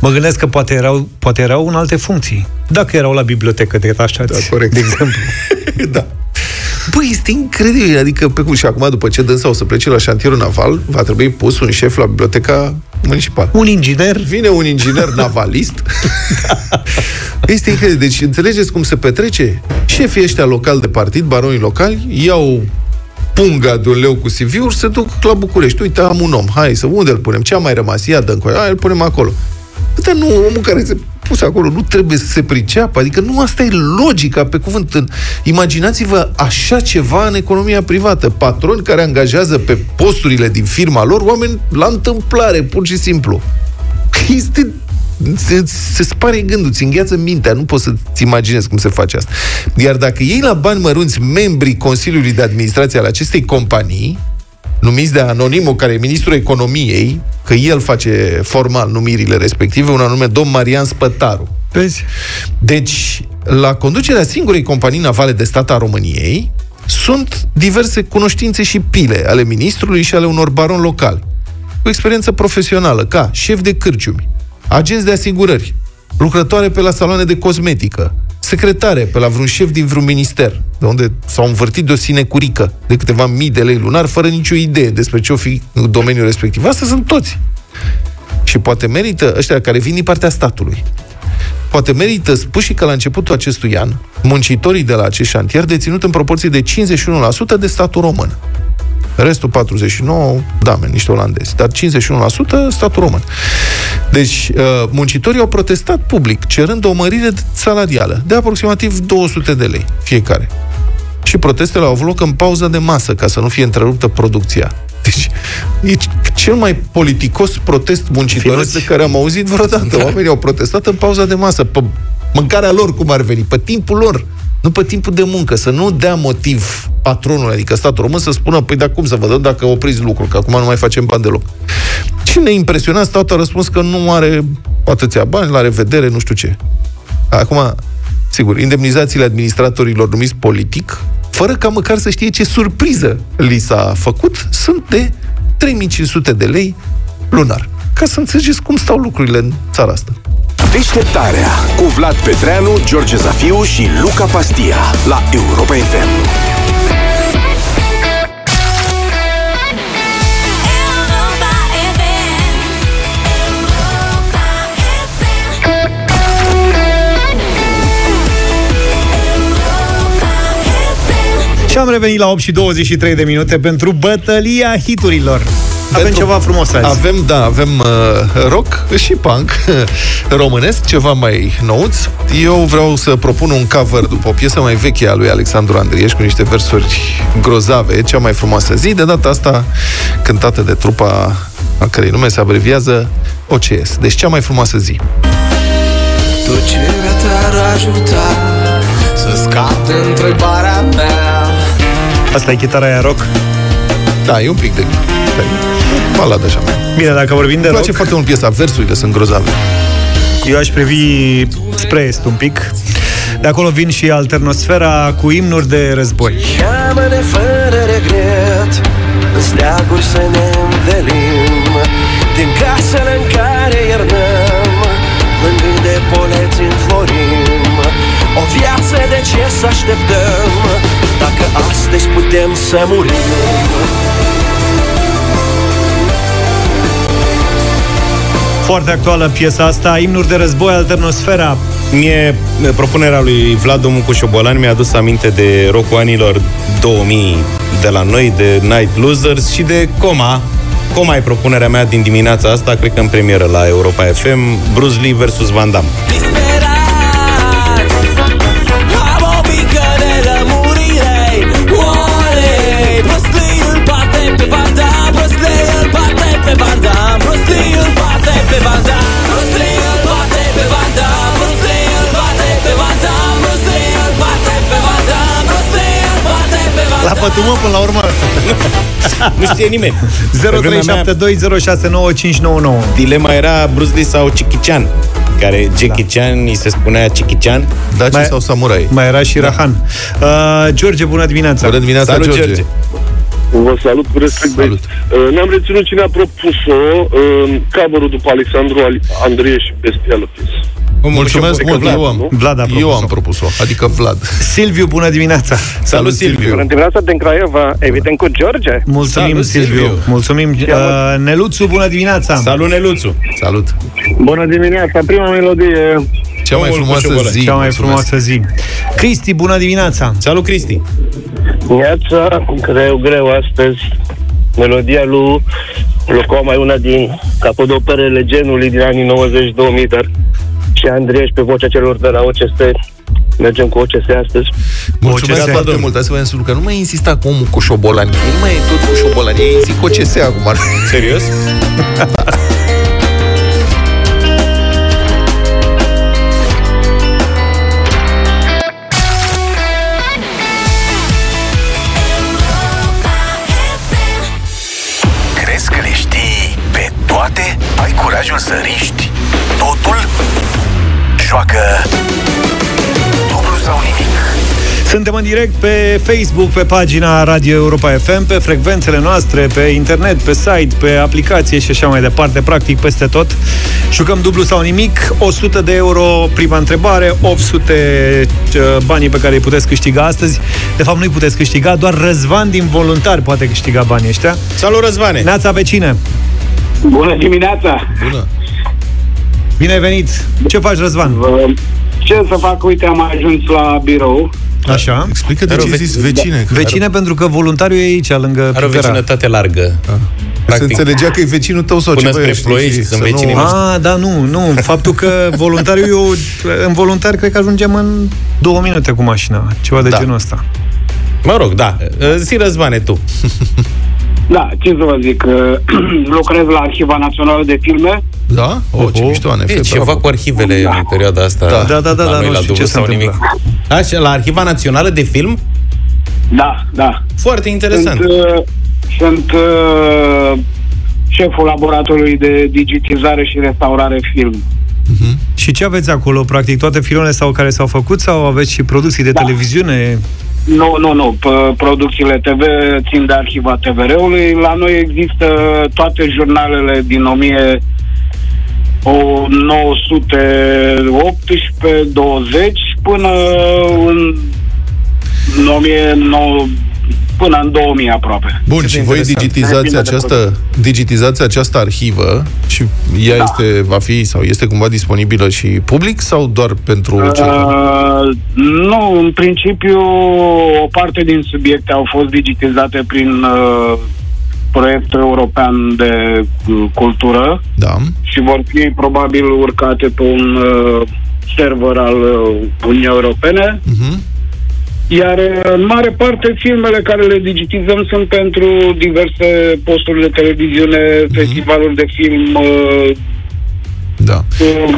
Mă gândesc că poate erau, poate erau în alte funcții. Dacă erau la bibliotecă de atașați, Da, corect. de exemplu. [LAUGHS] da. Băi, este incredibil. Adică, pe cum și acum, după ce dânsa o să plece la șantierul naval, va trebui pus un șef la biblioteca municipală. Un inginer Vine un inginer [LAUGHS] navalist. [LAUGHS] este incredibil. Deci, înțelegeți cum se petrece? Șefii ăștia locali de partid, baronii locali, iau punga de un leu cu CV-uri, se duc la București. Uite, am un om. Hai să, unde îl punem? Ce a mai rămas? Ia, dă Hai, îl punem acolo. Dar nu, omul care se pus acolo nu trebuie să se priceapă. Adică nu asta e logica pe cuvânt. În- Imaginați-vă așa ceva în economia privată. Patroni care angajează pe posturile din firma lor oameni la întâmplare, pur și simplu. Este se, se spare gândul, ți îngheață mintea, nu poți să-ți imaginezi cum se face asta. Iar dacă iei la bani mărunți membrii Consiliului de Administrație al acestei companii, numiți de anonimul care e ministrul economiei, că el face formal numirile respective, un anume domn Marian Spătaru. Vezi? Deci, la conducerea singurei companii navale de stat a României sunt diverse cunoștințe și pile ale ministrului și ale unor baroni locali, cu experiență profesională, ca șef de cârciumi, agenți de asigurări, lucrătoare pe la saloane de cosmetică, secretare pe la vreun șef din vreun minister, de unde s-au învârtit de o sinecurică de câteva mii de lei lunar, fără nicio idee despre ce o fi în domeniul respectiv. Asta sunt toți. Și poate merită ăștia care vin din partea statului. Poate merită spuși că la începutul acestui an, muncitorii de la acest șantier deținut în proporție de 51% de statul român. Restul 49, da, men, niște olandezi, dar 51% statul român. Deci, uh, muncitorii au protestat public, cerând o mărire salarială de aproximativ 200 de lei fiecare. Și protestele au avut loc în pauza de masă, ca să nu fie întreruptă producția. Deci, e cel mai politicos protest muncitoresc Finuți. de care am auzit vreodată. Oamenii au protestat în pauza de masă, pe mâncarea lor, cum ar veni, pe timpul lor, nu pe timpul de muncă, să nu dea motiv patronul, adică statul român, să spună, păi dar cum să vă dăm dacă opriți lucrul, că acum nu mai facem bani deloc. Și ne impresionat, statul a răspuns că nu are atâția bani, la revedere, nu știu ce. Acum, sigur, indemnizațiile administratorilor numiți politic, fără ca măcar să știe ce surpriză li s-a făcut, sunt de 3500 de lei lunar. Ca să înțelegeți cum stau lucrurile în țara asta. Deșteptarea cu Vlad Petreanu, George Zafiu și Luca Pastia la Europa FM. Și am revenit la 8 și 23 de minute pentru bătălia hiturilor. Avem Pentru- ceva frumos azi. Avem, da, avem uh, rock și punk [LAUGHS] românesc, ceva mai nouț. Eu vreau să propun un cover după o piesă mai veche a lui Alexandru Andrieș cu niște versuri grozave, cea mai frumoasă zi, de data asta cântată de trupa a cărei nume se abreviază OCS. Deci cea mai frumoasă zi. Tăcerea te-ar ajuta Să scap de întrebarea mea Asta e chitara aia rock. Da, e un pic de... de baladă așa mai. Bine, dacă vorbim de Îmi place rock, foarte mult piesa, versurile sunt grozave. eu aș privi spre est un pic. De acolo vin și alternosfera cu imnuri de război. Cheamă-ne fără regret În steaguri să ne învelim Din casele în care iernăm Plângând de poleți înflorim O viață de ce să așteptăm Dacă astăzi putem să murim Foarte actuală piesa asta, imnuri de război, alternosfera. Mie, propunerea lui Vlad Domul cu Șobolan mi-a adus aminte de rocul anilor 2000 de la noi, de Night Losers și de Coma. Coma e propunerea mea din dimineața asta, cred că în premieră la Europa FM, Bruce Lee versus Van Damme. La Damme pătumă până la urmă. [LAUGHS] Nu știe nimeni. Pe vremea mea, 0372069599. Dilema era Bruce Lee sau Jackie Chan care Jackie da. Chan îi se spunea Jackie Chan. Daci Mai- sau samurai? Mai era și Rahan. Uh, George, bună dimineața. Bună dimineața, Salut, George. George. Vă salut cu respect. Salut. Uh, Ne-am reținut cine a propus-o în cover după Alexandru Ali- Andrieș și Bestială Pis. Mulțumesc mult, Vlad, eu am, nu? Vlad a eu propus-o. am propus-o, adică Vlad. Silviu, bună dimineața. Salut, Silviu. Bună dimineața din Craiova, evident cu George. Mulțumim, Salut, Silviu. Silviu. Mulțumim. Uh, Neluțu, bună dimineața. Salut, Neluțu. Salut. Bună dimineața, prima melodie. Cea mai Omul cu frumoasă șobolan. zi. Cea mai mulțumesc. frumoasă zi. Cristi, bună dimineața. Salut, Cristi. Viața, greu, greu astăzi. Melodia lui Lucoma e una din capodoperele genului din anii 90-2000, dar și Andrieș pe vocea celor de la OCS. Mergem cu OCS astăzi. Mulțumesc OCS. foarte mult. Hai să vedem Sulu, că nu mai insista cu omul cu șobolani. Nu mai e tot cu șobolani. Ei zic OCS acum. [LAUGHS] Serios? Crezi că le știi pe toate? Ai curajul să riști totul? Joacă dublu sau nimic. Suntem în direct pe Facebook, pe pagina Radio Europa FM, pe frecvențele noastre, pe internet, pe site, pe aplicație și așa mai departe, practic peste tot. Jucăm dublu sau nimic, 100 de euro prima întrebare, 800 uh, banii pe care îi puteți câștiga astăzi. De fapt, nu îi puteți câștiga, doar Răzvan din voluntari poate câștiga banii ăștia. Salut, Răzvane. Neața vecine, Bună dimineața! Bună. Bine ai venit! Ce faci, Răzvan? Ce să fac? Uite, am ajuns la birou. Așa. Explică de Are o ce ve- zis vecine. că Vecine pentru că voluntariul e aici, lângă Are o Pivera. vecinătate largă. Se Practic, înțelegea că e vecinul tău sau Până ceva. spre știi, Ploiești și sunt să vecinii nu... noștri. Ah, da, nu, nu. Faptul că voluntariul, eu, în voluntar, cred că ajungem în două minute cu mașina. Ceva de Da. genul ăsta. mă rog, da. Zi, Răzvane, tu. Da, ce să vă zic, [CLEARS THROAT] lucrez la Arhiva Națională de Filme. Da? O, ce Oho. mișto, ANF, E ceva bravo. cu arhivele în perioada asta. Da. Da, da, da, la da, noi, nu la știu dublu ce se sau nimic. întâmplă. Așa, la Arhiva Națională de Film? Da, da. Foarte interesant. Sunt, uh, sunt uh, șeful laboratorului de digitizare și restaurare film. Și ce aveți acolo? Practic toate filmele sau care s-au făcut sau aveți și producții de Da. televiziune? Nu, nu, nu. P- producțiile TV țin de arhiva TVR-ului. La noi există toate jurnalele din 1918, 20 până în 1900, până în 2000 aproape. Bun, Cât de și voi interesant. digitizați Bine de această, digitizați această arhivă și ea Da. este, va fi sau este cumva disponibilă și public sau doar pentru cei care... Uh, nu, în principiu o parte din subiecte au fost digitizate prin uh, proiectul european de uh, cultură Da. și vor fi probabil urcate pe un uh, server al uh, Uniunii Europene. Mhm. Iar uh, în mare parte filmele care le digitizăm sunt pentru diverse posturi de televiziune, festivaluri de film, uh, Da. uh,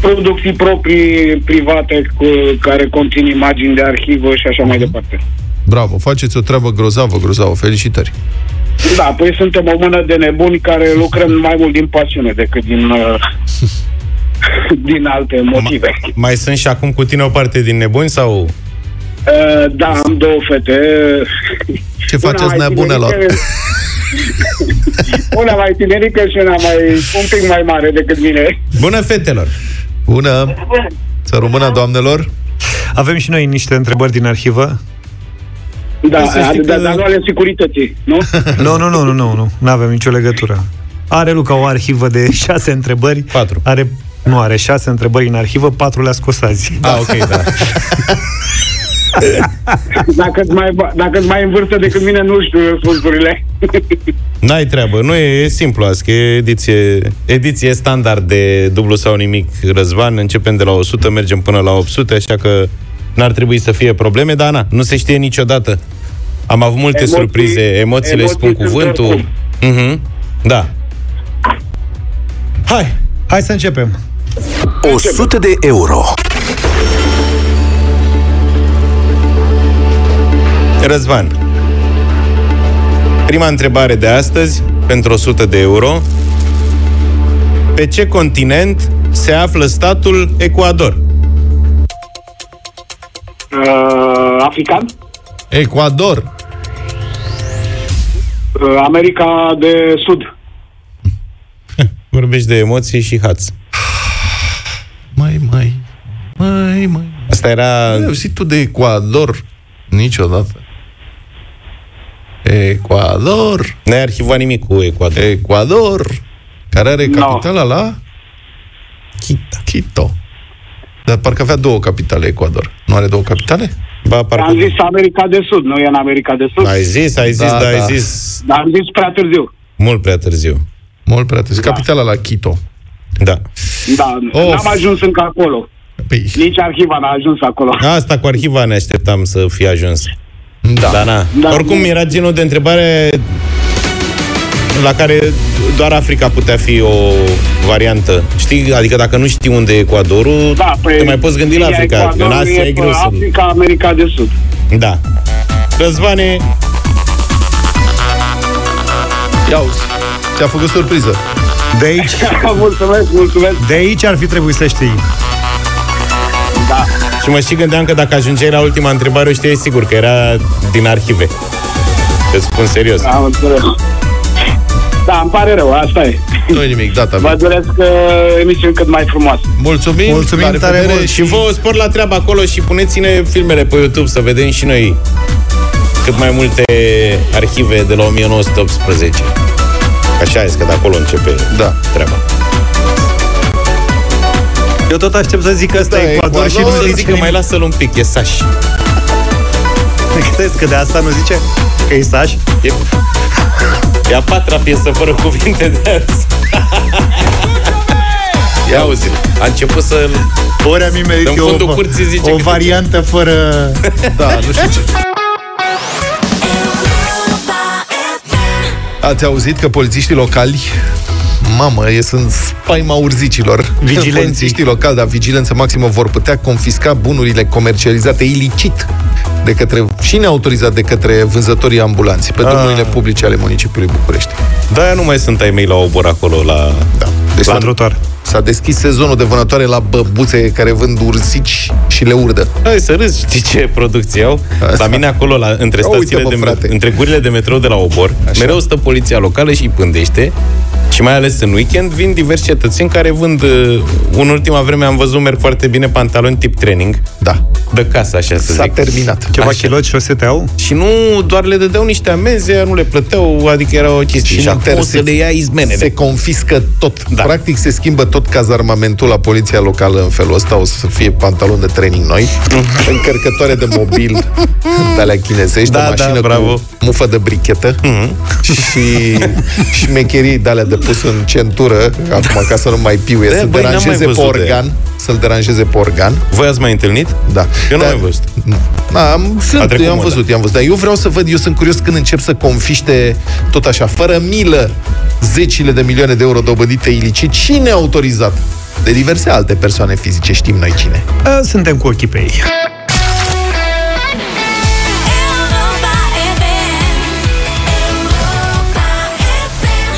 producții proprii private cu, care conțin imagini de arhivă și așa mai departe. Bravo, faceți o treabă grozavă, grozavă. Felicitări. Da, păi suntem o mână de nebuni care lucrăm mai mult din pasiune decât din, uh, [LAUGHS] din alte motive. Mai sunt și acum cu tine o parte din nebuni sau... Uh, da, am două fete. Ce Una faceți mai nebunelor? tinerică- Una mai tinerică și una mai, un pic mai mare decât mine. Bună, fetelor! Bună! Să rămână, doamnelor! Avem și noi niște întrebări din arhivă. Da, Să știi da, că- dar nu ale securității, nu? [LAUGHS] Nu, nu, nu, nu, nu, nu. Nu avem nicio legătură. Are Luca o arhivă de [LAUGHS] șase întrebări. Patru. Are Nu, are șase întrebări în arhivă, patru le-a scos azi. Ah, ok, [LAUGHS] da. Dacă mai, dacă mai în vârstă decât mine, nu știu răspunsurile. N-ai treabă, nu e, e simplu azi, că e ediție, ediție standard de dublu sau nimic Răzvan, începem de la 100, mergem până la 800, așa că n-ar trebui să fie probleme, dar na, nu se știe niciodată. Am avut multe Emoții- surprize, emoțiile emoții spun sunt cuvântul. oricum. Mhm. Da. Hai! Hai să începem. 100 de euro. Răzvan. Prima întrebare de astăzi, pentru 100 de euro. Pe ce continent se află statul Ecuador? Uh, african? Ecuador. Uh, America de Sud. [LAUGHS] Vorbești de emoții și haț. Mai, mai, mai, mai. Asta era... Ai auzit tu de Ecuador? Niciodată. Ecuador. N-ai arhivat nimic cu Ecuador. Ecuador. Care are No. capitala la Quito. Quito. Dar parcă avea două capitale Ecuador. Nu are două capitale? Ba, parcă... Am zis America de Sud, nu e în America de Sud. Ai zis, ai zis, Da, da, dar da. ai zis Dar am zis prea târziu. mult prea târziu. Mult prea târziu. Capitala la Quito. Da. Da, Of. n-am ajuns încă acolo. Păi, Nici arhiva n-a ajuns acolo. Asta cu arhiva ne așteptam să fie ajuns. da. Da, na. Da. Oricum era genul de întrebare la care doar Africa putea fi o variantă. Știi? Adică dacă nu știi unde e Ecuadorul, Da, păi, te mai poți gândi la e Africa. În Ecuadorul, Asia e pe greu să... Africa, America de Sud. Da. Răzvane, Ia uzi. Ți-a făcut surpriză. De aici, [LAUGHS] mulțumesc, mulțumesc. de aici ar fi trebuit să știi. Da. și mă și gândeam că dacă ajungeai la ultima întrebare, o știai sigur că era din arhive. Te spun serios. Am înțeles. Da, îmi pare rău, asta e. nu e nimic, data [LAUGHS] Vă viitoare. doresc uh, emisiuni cât mai frumoase. Mulțumim. Mulțumim la tare revedere mult. Și vă spor la treabă acolo și puneți-ne filmele pe YouTube să vedem și noi cât mai multe arhive de la 1918. Așa este, că de acolo începe Da. treaba. Eu tot aștept să zic că ăsta Da, e Ecuador și nu să zice zic că mai lasă-l un pic, e Saș. Crezi că de asta nu zice? Că e Saș? E, e a patra piesă fără cuvinte de azi. [LAUGHS] Ia auzi a început să... Ori am imerit În eu fundul o, curții zice o că- variantă fără... [LAUGHS] Da, nu știu ce. Ați auzit că polițiștii locali Mamă, e sunt spaima urzicilor. Vigilenții. Polițiștii locali, dar vigilență maximă, vor putea confisca bunurile comercializate ilicit de către, și neautorizat de către vânzătorii ambulanți pe Ah. drumurile publice ale municipiului București. Da, nu mai sunt ai mei la obor acolo, la... Da. Deci La s-a- trotuar. S-a deschis sezonul de vânătoare la băbuțe care vând urzici și le urdă. Hai să râzi, știi ce producție au? Asta. La mine acolo, la, între Ia stațiile uite, de mă, frate. între gurile de metrou de la Obor, Așa. mereu stă poliția locală și îi pândește. Și mai ales în weekend vin diversi cetățeni care vând uh, în ultima vreme am văzut merg foarte bine pantaloni tip training Da. de casă, așa să S-a zic. terminat. Ceva Așa. chiloți șosete au? Și nu doar le dădeau niște amenzi, aia nu le plăteau, adică era o chestie. Și Și, în acum o terse- să le ia izmenele. Se confiscă tot. Da. Practic se schimbă tot cazarmamentul la poliția locală în felul ăsta. O să fie pantaloni de training noi, încărcătoare de mobil [LAUGHS] de alea chinezești, Da, o da, mașină bravo. cu mufă de brichetă și șmecherii de alea de pus în centură, acum ca să nu mai piuie, Da, să-l băi, n-am mai deranjeze pe văzut de organ, să-l deranjeze pe organ. Voi ați mai întâlnit? Da. Eu nu Dar- am mai văzut. Da, am, A sunt, trecut eu am mult, văzut, eu am văzut. Dar eu vreau să văd, eu sunt curios când încep să confiște tot așa, fără milă, zecile de milioane de euro dobândite ilicit și neautorizat de diverse alte persoane fizice, știm noi cine. A, Suntem cu ochii pe ei.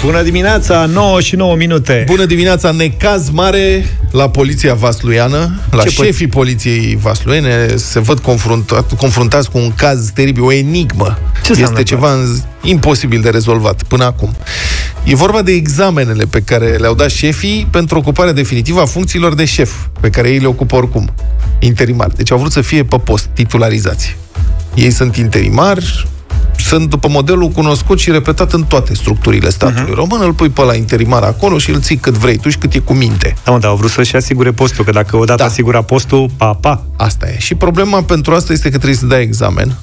Bună dimineața, 9 și 9 minute. Bună dimineața, necaz mare la poliția vasluiană, la Ce șefii poliției vasluene se văd confruntat, confruntați cu un caz teribil, o enigmă. Ce s-a este întâmplat? ceva în- imposibil de rezolvat până acum. E vorba de examenele pe care le-au dat șefii pentru ocuparea definitivă a funcțiilor de șef, pe care ei le ocupă oricum, interimar. Deci au vrut să fie pe post, titularizați. Ei sunt interimari, sunt după modelul cunoscut și repetat în toate structurile statului uh-huh. român. Îl pui pe la interimar acolo și îl ții cât vrei tu și cât e cu minte. Da, mă, dar au vrut să-și asigure postul, că dacă odată Da. da. asigura postul, pa, pa. Asta e. Și problema pentru asta este că trebuie să dai examen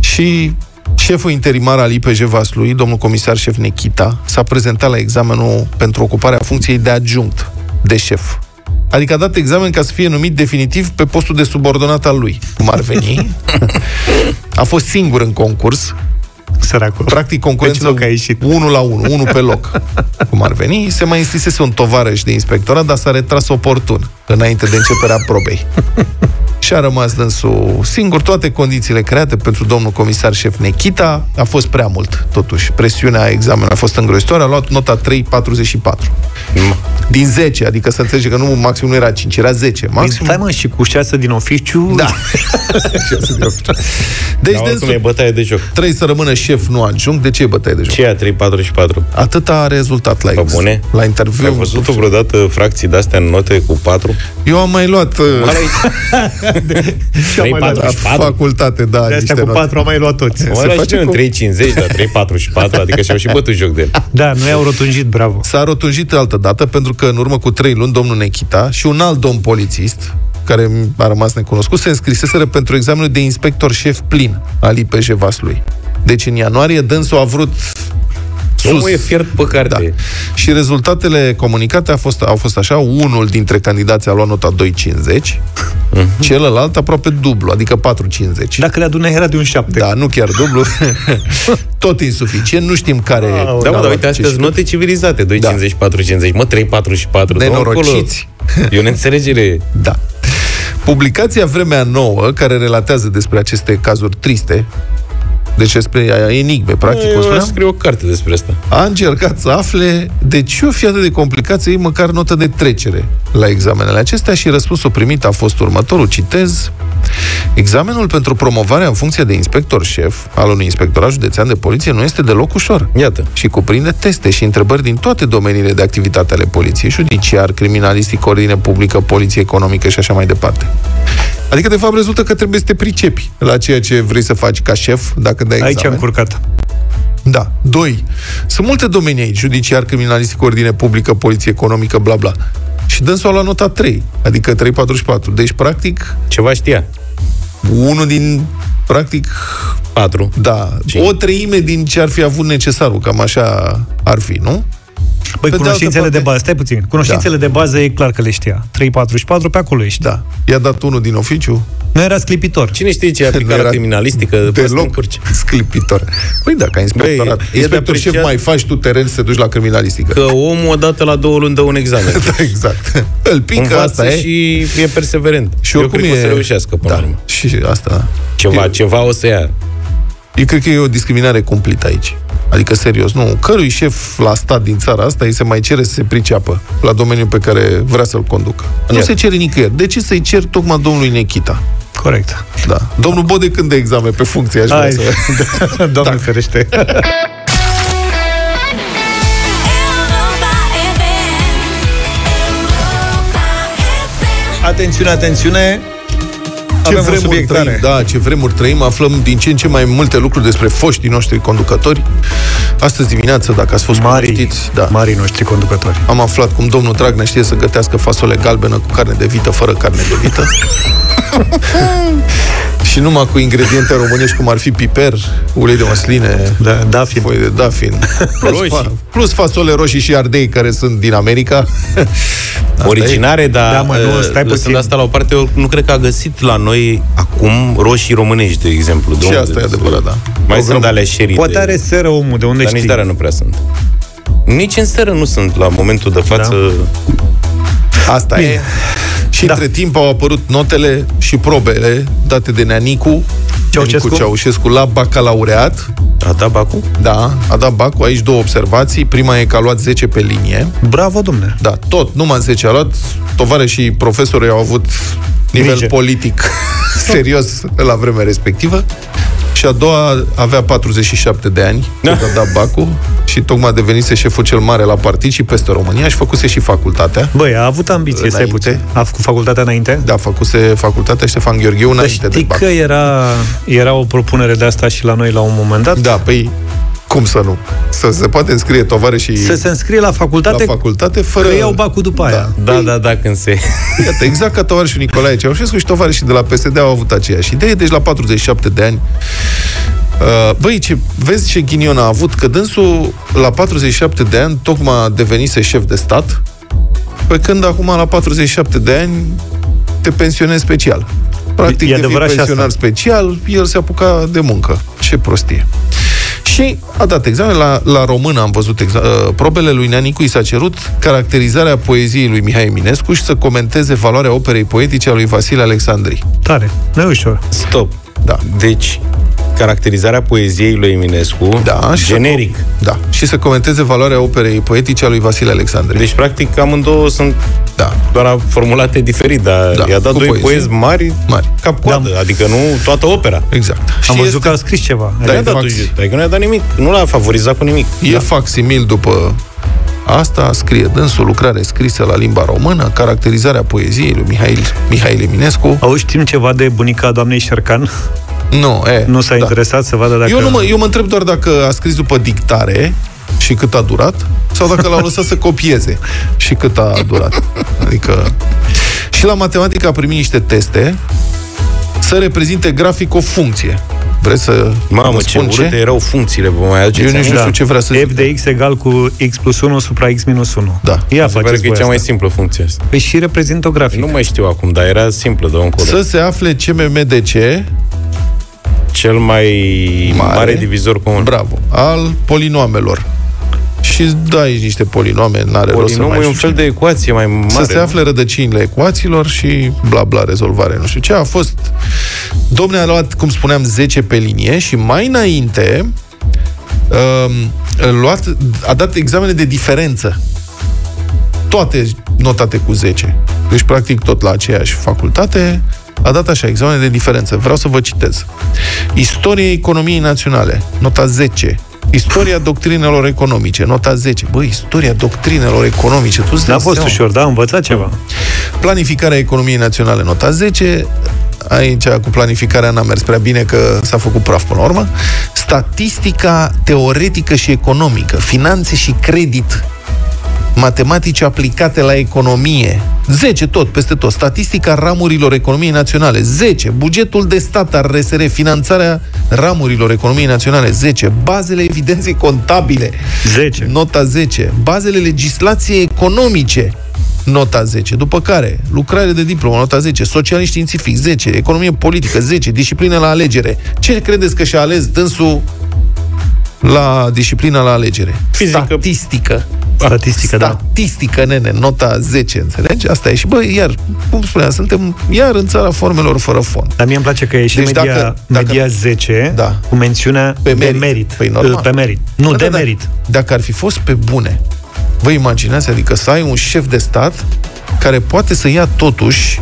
și șeful interimar al IPJ Vaslui, domnul comisar șef Nechita, s-a prezentat la examenul pentru ocuparea funcției de adjunct de șef. Adică a dat examen ca să fie numit definitiv pe postul de subordonat al lui, cum ar veni. [LAUGHS] A fost singur în concurs. Săracul. Practic Pe concurență ce loc a ieșit? 1 la 1, 1 pe loc. [LAUGHS] Cum ar veni, se mai insisese un tovarăș de inspectorat, dar s-a retras oportun, înainte de începerea probei. Și a rămas dânsul singur. Toate condițiile create pentru domnul comisar șef Nechita a fost prea mult, totuși. Presiunea examenului a fost îngrozitoare, a luat nota 3,44. Din 10, adică să înțelege că nu maxim nu era 5, era 10. Păi, Maxim stai mă, și cu șase din oficiu... Da. [LAUGHS] Șase din oficiu. deci, Dar oricum dânsul e bătaie de joc. trebuie să rămână șef, nu adjunct. De ce e bătaie de joc? Ce e a 344? Atâta a rezultat la, Pe ex- bune? la interviu. Ai văzut vreodată fracții de-astea în note cu 4? Eu am mai luat uh, [LAUGHS] [LAUGHS] Și am mai luat. la 4? facultate, da, De astea niște cu note. patru am mai luat toți. Mă Se lași face în cu- 350, dar 344, adică și-au și bătut joc de el. Da, nu i-au rotunjit, bravo. S-a rotunjit altă dată, pentru că în urmă cu trei luni, domnul Nechita și un alt domn polițist, care a rămas necunoscut, se înscriseseră pentru examenul de inspector șef plin al IPJ Vaslui. Deci în ianuarie dânsul a vrut sus. Omul e fiert pe carte. Da. Și rezultatele comunicate a fost, au fost așa, unul dintre candidați a luat nota 2,50, celălalt aproape dublu, adică 4,50. Dacă le adunai era de un șapte. Da, nu chiar dublu. [LAUGHS] Tot insuficient, nu știm care... Da, mă, a dar luat uite, astea ce sunt note civilizate, 250, 450, mă, 344. dă-o acolo. Nenorociți. E o neînțelegere. [LAUGHS] Da. Publicația Vremea Nouă, care relatează despre aceste cazuri triste, deci despre enigme, practic, cum Eu spuneam, scriu o carte despre asta. a încercat să afle de ce o fi atât de complicat să iei măcar notă de trecere la examenele acestea și răspunsul primit a fost următorul, citez, Examenul pentru promovarea în funcție de inspector șef al unui inspectorat județean de poliție nu este deloc ușor. Iată. Și cuprinde teste și întrebări din toate domeniile de activitate ale poliției, judiciar, criminalistic, ordine publică, poliție economică și așa mai departe. Adică, de fapt, rezultă că trebuie să te pricepi la ceea ce vrei să faci ca șef dacă dai Aici examen. am curcat. Da. Doi. Sunt multe domenii aici, judiciar, criminalistic, ordine publică, poliție economică, bla bla. Și dânsul a luat nota 3, adică 3,44. Deci, practic, Ceva știa. unul din, practic, 4. da, Cinci. o treime din ce ar fi avut necesarul, cam așa ar fi, nu? Băi, Pe de cunoștințele altă de, parte- bază, stai puțin, cunoștințele de bază e clar că le știa. 344 pe acolo ești. Da. I-a dat unul din oficiu, Nu era sclipitor. Cine știe ce [LAUGHS] e Nu aplicat la era criminalistică? Poate să te deloc încurci. sclipitor. Păi da, ca inspectorat. Băi, e de inspector șef apreciat- mai faci tu teren să te duci la criminalistică. Că omul odată la două luni dă un examen. [LAUGHS] Da, exact. Îl pică, Învață asta e. și e perseverent. Și Eu oricum cred că e... o să reușească până da. la urmă. Și asta... Ceva, E- ceva o să ia. Eu cred că e o discriminare cumplită aici. Adică, serios, nu. Cărui șef la stat din țara asta îi se mai cere să se priceapă la domeniul pe care vrea să-l conducă. Nu Iar. se cere nicăieri. De ce să-i cer tocmai domnului Nechita? Corect. Da. Domnul Bode când de examen pe funcție, aș vrea Hai, să... [LAUGHS] Doamne ferește. Europa FM. Europa FM. Atențiune, atențiune. Ce Avem un vremuri subiect trăim, tare. da, ce vremuri trăim, aflăm din ce în ce mai multe lucruri despre foștii noștri conducători. Astăzi dimineață, dacă ați fost Mari, știți, da, marii noștri conducători. am aflat cum domnul Dragnea știe să gătească fasole galbenă cu carne de vită, fără carne de vită. [LAUGHS] și numai cu ingrediente românești, cum ar fi piper, ulei de măsline, Da, Dafin. foi de dafin, [LAUGHS] plus, Roșii. fa- plus fasole roșii și ardei care sunt din America. Asta [LAUGHS] e. Originare, dar Da, mă, nu, uh, stai lăsând puțin. asta la o parte, eu nu cred că a găsit la noi acum roșii românești, de exemplu. De Și unde? asta e adevărat, da. Mai O sunt grămadă. ale șerii. Poate de- are seră omul, de unde Dar nici știi? de alea nu prea sunt. Nici în seră nu sunt la momentul de față. Asta e. Și Da. între timp au apărut notele și probele date de Neanicu, Ceaușescu? Neanicu Ceaușescu la bacalaureat. A dat bacul? Da, a dat bacul. Aici două observații. Prima e că a luat 10 pe linie. Bravo, domne. Da, tot, numai 10 a luat. Tovare și profesorii au avut nivel Grijă. politic [LAUGHS] serios la vremea respectivă. Și a doua avea 47 de ani când a dat bacul și tocmai devenise șeful cel mare la partid și peste România și făcuse și facultatea. Băi, a avut ambiție, stai Înainte. puțin. A făcut facultatea înainte? Da, făcuse facultatea Ștefan Gheorghiu Dar înainte de știi BAC. că era, era o propunere de asta și la noi la un moment dat? Da, păi cum să nu? Să se poate înscrie tovarășii Să se înscrie la facultate, la facultate fără... că iau bacul după aia. Da, da, da, când se... Iată, exact ca tovarășul Nicolae Ceaușescu și tovarășii de la PSD au avut aceeași idee, deci la 47 de ani Uh, Băi, ce, vezi ce ghinion a avut? Că dânsul, la 47 de ani, tocmai devenise șef de stat, pe când acum, la 47 de ani, te pensionezi special. Practic, E devii adevărat și pensionar asta. special, el se apuca de muncă. Ce prostie. Și a dat examen la, la română, am văzut exa- uh, probele lui Neanicu, i s-a cerut caracterizarea poeziei lui Mihai Eminescu și să comenteze valoarea operei poetice a lui Vasile Alexandri. Tare, nu e ușor. Stop. Da. Deci, caracterizarea poeziei lui Eminescu, Da, și să generic. Da, și să comenteze valoarea operei poetice a lui Vasile Alexandri. Deci, practic, amândouă sunt da. doar formulate diferit, dar Da, i-a dat cu doi poezie. poezi mari, Mari. cap-coadă, da. adică nu toată opera. Exact. Am Și văzut este- că a scris ceva. Da, Da, i-a e dat, fax. adică nu i-a dat nimic, nu l-a favorizat cu nimic. E da. facsimil după asta, scrie dânsul lucrare scrisă la limba română, caracterizarea poeziei lui Mihail, Mihail Eminescu. Auzi, știm ceva de bunica doamnei Șercan? Nu, e, Nu s-a da. interesat să vadă dacă... Eu, nu mă, eu mă întreb doar dacă a scris după dictare și cât a durat, sau dacă l-au lăsat să copieze și cât a durat. Adică... Și la matematică a primit niște teste să reprezinte grafic o funcție. Vreți să Mamă, vă ce spun urâte erau funcțiile, vă mai aduceți Eu nici aminte? nu știu ce vrea să f zic. de x egal cu x plus 1 supra x minus 1. Da. Ia Mi se pare faceți că e voi cea mai asta. simplă funcție asta. Păi și reprezintă o grafică. Nu mai știu acum, dar era simplă de încolo. Să se afle CMMDC, Cel mai Mare. mare, mare divizor comun. bravo, al polinoamelor. Și îți dai niște polinome, n-are rost să mai Polinomul e un știu fel ce. de ecuație mai mare. Să se nu? afle rădăcinile ecuațiilor și bla bla rezolvare, nu știu ce. A fost... Domne a luat, cum spuneam, 10 pe linie și mai înainte um, luat, a dat examene de diferență. Toate notate cu 10. Deci, practic, tot la aceeași facultate a dat așa, examene de diferență. Vreau să vă citez. Istoria economiei naționale, nota 10. Istoria doctrinelor economice, nota 10. Băi, istoria doctrinelor economice, tu îți N-a dai fost seama? ușor, da, am învățat ceva. Planificarea economiei naționale, nota 10. Aici, cu planificarea n-a mers prea bine, că s-a făcut praf până la urmă. Statistica teoretică și economică, finanțe și credit, matematici aplicate la economie. 10 tot, peste tot. Statistica ramurilor economiei naționale. 10. Bugetul de stat al RSR, finanțarea ramurilor economiei naționale. 10. Bazele evidenței contabile. 10. Nota 10. Bazele legislației economice. Nota 10. După care, lucrare de diplomă, nota 10. Socialist științific, 10. Economie politică, 10. Disciplină la alegere. Ce credeți că și-a ales dânsul la disciplina la alegere? Fizică. Statistică. Statistică, da. Statistică, nene, nota 10, înțelegi? Asta e. Și, bă, iar, cum spuneam, suntem iar în țara formelor fără fond. Dar mie îmi place că e și Deci media, dacă- dacă- media 10 Da. cu mențiunea Pe de merit. merit. Păi, normal. Pe merit. Nu, Da, de da, da. merit. Dacă ar fi fost pe bune, vă imaginați, adică să ai un șef de stat care poate să ia totuși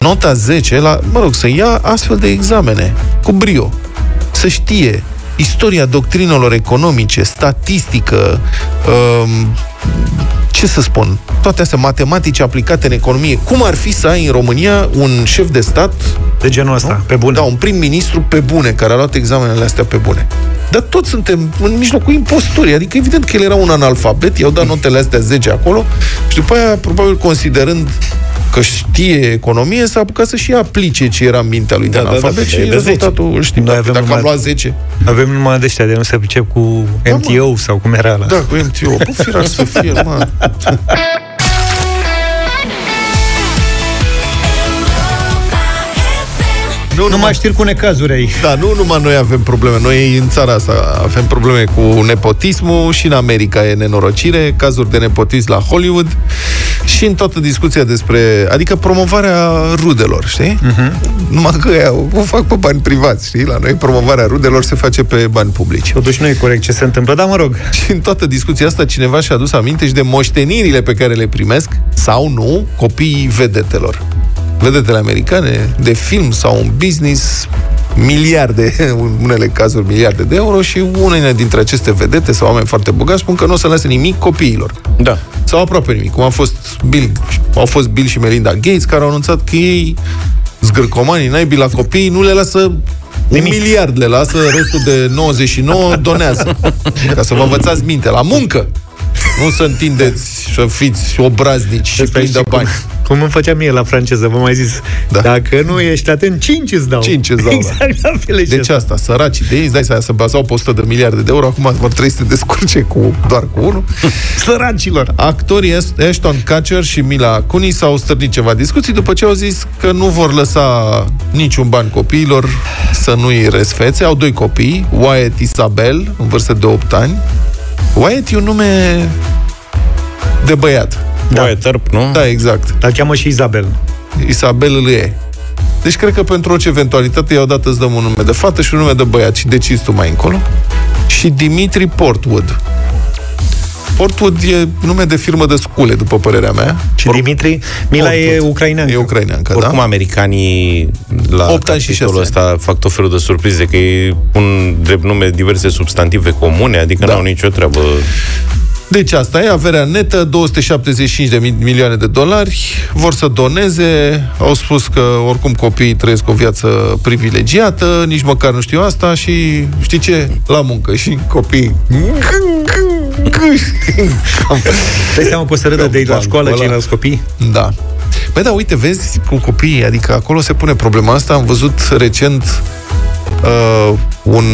nota 10 la, mă rog, să ia astfel de examene cu brio. Să știe istoria doctrinelor economice, statistică, um, ce să spun, toate astea matematici aplicate în economie. Cum ar fi să ai în România un șef de stat De genul ăsta, nu? pe bune. Da, un prim-ministru pe bune, care a luat examenele astea pe bune. Dar toți suntem în mijlocul imposturii. Adică, evident că el era un analfabet, i-au dat notele astea 10 acolo și după aia, probabil considerând că știe economie, s-a apucat să și aplice ce era în mintea lui de Da, da, da, analfabet da, și e de 10. rezultatul îl știm. Noi Dacă, avem dacă am numai- luat 10, Avem numai de ăștia de nu se pricep cu MTO sau cum era ăla. da, cu MTO, bă, firar să fie, mă. Nu, Numai știri cu necazuri aici. Da, nu numai noi avem probleme. Noi în țara asta avem probleme cu nepotismul și în America e nenorocire, cazuri de nepotism la Hollywood și în toată discuția despre, adică promovarea rudelor, știi? Uh-huh. Numai că ea o fac pe bani privați, știi? La noi promovarea rudelor se face pe bani publici. Totuși nu e corect ce se întâmplă, dar mă rog. Și în toată discuția asta cineva și-a adus aminte și de moștenirile pe care le primesc, sau nu, copiii vedetelor. Vedetele americane, de film sau un business, miliarde, [LAUGHS] în unele cazuri miliarde de euro și unele dintre aceste vedete sau oameni foarte bogați spun că nu o să lase nimic copiilor. Da. Sau aproape nimic, cum a fost Bill, au fost Bill și Melinda Gates, care au anunțat că ei, zgârcomanii, naibii la copii, nu le lasă un miliard, le lasă, restul de 99 donează. [LAUGHS] Ca să vă învățați minte, la muncă! Nu să întindeți să fiți obraznici și Asta plini de și cum, bani. cum îmi făcea mie la franceză, vă mai zis. Da. Dacă nu ești atent, 5 îți dau. 5 îți dau, da. Exact la fel și Deci asta. asta, săracii de ei, îți dai seama, se bazau pe 100 de miliarde de euro, acum vor trebui să te descurce cu, doar cu unul. [LAUGHS] Săracilor. Actorii Ashton Kutcher și Mila Kunis s-au stârnit ceva discuții după ce au zis că nu vor lăsa niciun ban copiilor să nu-i resfețe. Au doi copii, Wyatt Isabel, în vârstă de 8 ani. Wyatt e un nume de băiat. Da. Boie tărp, nu? Da, exact. Dar cheamă și Isabel. Isabel îl e. Deci cred că pentru orice eventualitate i-au dat îți dăm un nume de fată și un nume de băiat și decizi tu mai încolo. Și Dimitri Portwood. Portwood e nume de firmă de scule, după părerea mea. Și Dimitri, Mila e Portwood. ucraineancă. E ucraineancă, Oricum, da? americanii la Opt ani și capitolul șase ăsta fac tot felul de surprize, că ei pun drept nume diverse substantive comune, adică Da. n-au nicio treabă. Deci asta e, averea netă, 275 de mi- milioane de dolari, vor să doneze, au spus că oricum copiii trăiesc o viață privilegiată, nici măcar nu știu asta și știi ce? La muncă și copiii [LAUGHS] Dai seama că o să râdă de ei la Bancul școală ăla. ceilalți copii? Da. Băi, da, uite, vezi, cu copiii, adică acolo se pune problema asta. Am văzut recent uh, un,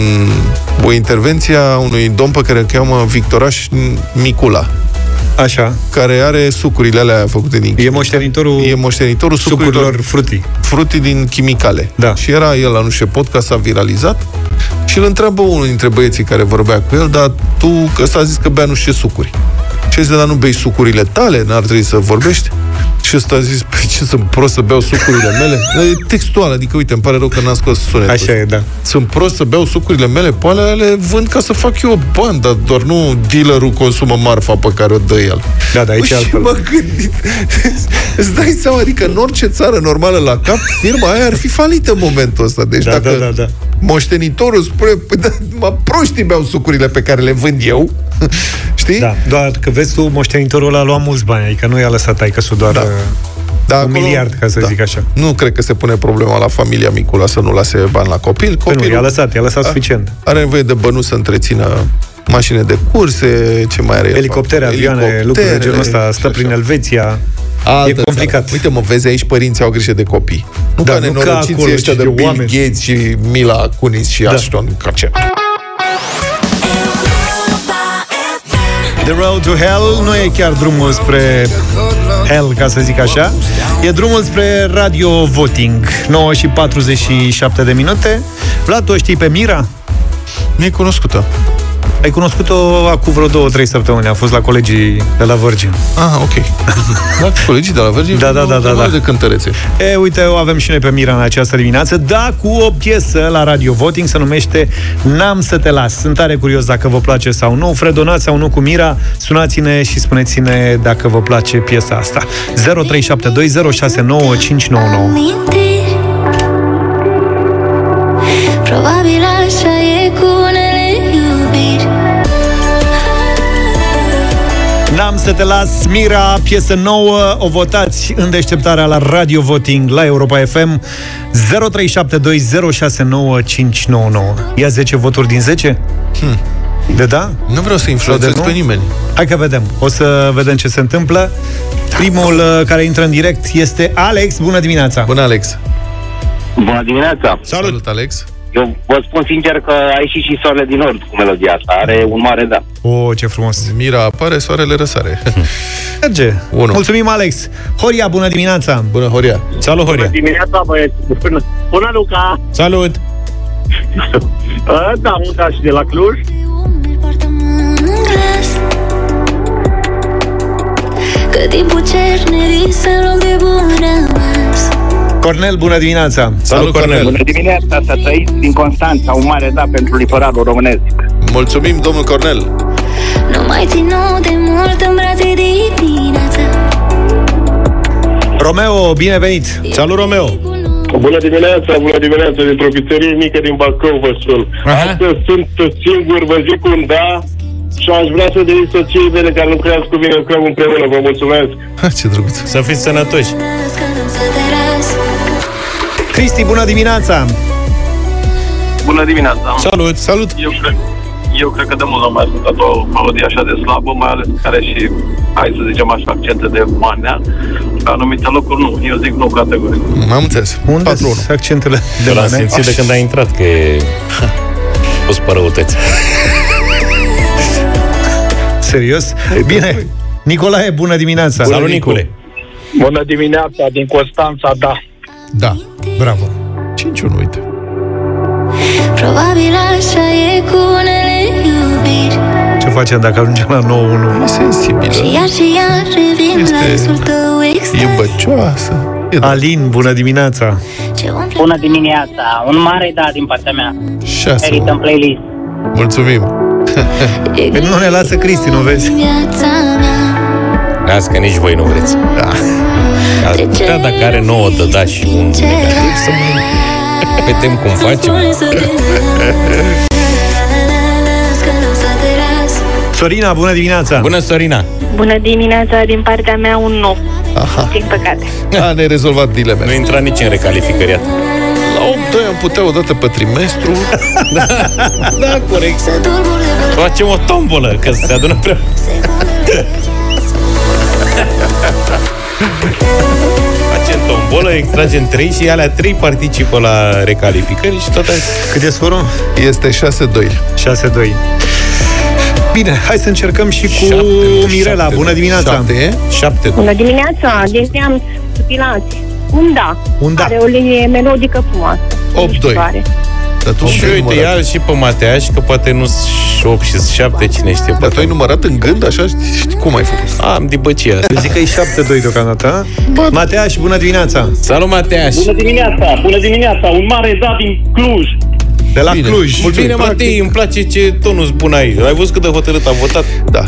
o intervenție a unui domn pe care îl cheamă Victoraș Micula, Așa. care are sucurile alea făcute din E moștenitorul E moștenitorul sucurilor, sucurilor frutii. frutii din chimicale. Da. Și era el la nu știu ce podcast, s-a viralizat și îl întreabă unul dintre băieții care vorbea cu el, dar tu, că ăsta a zis că bea nu știu ce sucuri. Și zice, dar nu bei sucurile tale, n-ar trebui să vorbești? Și ăsta a zis, păi ce sunt prost să beau sucurile mele? [LAUGHS] E textual, adică uite, îmi pare rău că n-am scos sunetul. Așa e, da. Sunt prost să beau sucurile mele, pe alea le vând ca să fac eu bani, dar doar nu dealerul consumă marfa pe care o dă el. Da, da, aici Bă, e și altfel. mă gândit, [LAUGHS] îți dai seama, adică în orice țară normală la cap, firma aia ar fi falită în momentul ăsta. Deci Da, dacă da, da, da. moștenitorul spune, păi da, mă, proștii beau sucurile pe care le vând eu, [LAUGHS] știi? Da, doar că vezi tu, moștenitorul ăla a luat mulți bani, adică nu i-a lăsat taică doar Da. da. Da, un miliard, ca să zic așa. Nu cred că se pune problema la familia Micula să nu lase bani la copil. Păi Copilul nu, i-a lăsat, i-a lăsat a- suficient. Are nevoie de bănuți să întrețină mașini de curse, ce mai are el? Elicoptere, avioane, lucruri de genul ăsta, stă prin Elveția. Altă e complicat. Țară. Uite, mă, vezi, aici părinții au grijă de copii. Nu Da, ca nu ca nenorociții acolo, ăștia de știi, Bill oameni. Gates și Mila Kunis și Da. Ashton Kutcher. The Road to Hell nu e chiar drumul spre Hell, ca să zic așa. E drumul spre Radio Voting. 9 și 47 de minute. Vlad, tu o știi pe Mira? Nu e cunoscută. Ai cunoscut-o acum vreo două, trei săptămâni. A fost la colegii de la Virgin. Ah, ok. [LAUGHS] Da, colegii de la Virgin Da, da, da, da, da. de cântărețe. E, uite, o avem și noi pe Mira în această dimineață, da, cu o piesă la Radio Voting, se numește N-am să te las. Sunt tare curios dacă vă place sau nu. Fredonați sau nu cu Mira, sunați-ne și spuneți-ne dacă vă place piesa asta. 0372069599 amintiri Probabil să te las, Mira, piesă nouă, o votați în deșteptarea la Radio Voting la Europa FM 0372069599. Ia 10 voturi din 10? Hmm. De da? Nu vreau să influențez Sau de pe nu? nimeni. Hai că vedem. O să vedem ce se întâmplă. Primul uh, care intră în direct este Alex. Bună dimineața! Bună, Alex. Bună dimineața! Salut! Salut, Alex. Eu vă spun sincer că a ieșit și soarele din nord cu melodia asta. Are un mare da. O, ce frumos! Mira apare, soarele răsare. [LAUGHS] Merge! Unu. Mulțumim, Alex! Horia, bună dimineața! Bună, Horia. Salut, Horia! dimineața, băieți! Bună, Bună Luca! Salut! Uh, [LAUGHS] da, Luca și de la Cluj. Umeri poartă-mă în glas Că timpul cernerii să loc de bun rămas Cornel, bună dimineața! Salut, Cornel. Bună dimineața, să trăiți din Constanța, un mare da pentru litoralul românesc. Mulțumim, domnul Cornel. Nu mai ținu de mult în brațe dimineața Romeo, bine venit! Salut, Romeo! Bună dimineața, bună dimineața, dintr-o pizzerie mică din Bacău vă sun. Astăzi sunt singur, vă zic un da și aș vrea să devin soției mele care lucrează cu mine, lucrăm împreună, vă mulțumesc. Ha, [LAUGHS] ce drăguț. Să fiți sănătoși. Cristi, bună dimineața! Bună dimineața! Salut! Salut! Eu cred, eu cred că de mult nu am mai ascultat o parodie așa de slabă, mai ales care și, hai să zicem așa, accente de manea. Pe anumite locuri nu, eu zic nu categoric. Am înțeles. Unde sunt accentele de De l-am manea? simțit de când a intrat că e [LAUGHS] pus pe răutăți. Serios? Bine. Nicolae, bună dimineața! Salut, Nicule! Bună dimineața, din Constanța, da. Da. Bravo! 5-1, uite. Probabil așa e cu unele iubiri Ce facem dacă ajungem la 9-1? E sensibilă. Și iar și iar revin Este- la visul tău E extrem băcioasă. E da. Alin, bună dimineața! Ce umple Bună dimineața, un mare da din partea mea. 6 Merit în playlist. Mulțumim. e [LAUGHS] Păi nu ne lasă Cristi, nu vezi? Viața mea Las că nici voi nu vreți. Da. Ați putea, dacă are nouă de da și un negativ, să mai vedem cum facem. Spune să te las, că nu o să te las Sorina, bună dimineața! Bună, Sorina! Bună dimineața, din partea mea un nu, Aha. din păcate. A, ne-ai rezolvat Nu dilemele. intra nici în recalificăriat. La 8-2 am putea o dată pe trimestru. [LAUGHS] Da, corect. Să tulbur de Facem o tombolă, că se adună prea... [LAUGHS] Facem tombolă, extragem 3 și alea 3 participă la recalificări și tot așa. Cât e scorul? Este 6-2. 6-2. Bine, hai să încercăm și cu Șapte, nu, Mirela. șapte, Bună nu. dimineața! 7 e? 7 Bună dimineața, din Neamț, Pilați. Un da. Un da. Are o linie melodică frumoasă. 8-2. mișcătoare. Dar tu Și ai uite, numărat. ia și pe Mateaș, că poate nu 8 și 7, cine știe. Dar tu ai numărat în gând, așa? Știi, știi cum ai făcut? Am dibăcia Eu zic că e 7-2 deocamdată. Mateaș, bună dimineața! Salut, Mateaș! Bună dimineața, bună dimineața, un mare da din Cluj. De la Bine. Cluj. Mulțumim. Bine, Matei, îmi place ce tonus bun ai. Ai văzut cât de hotărât am votat? Da.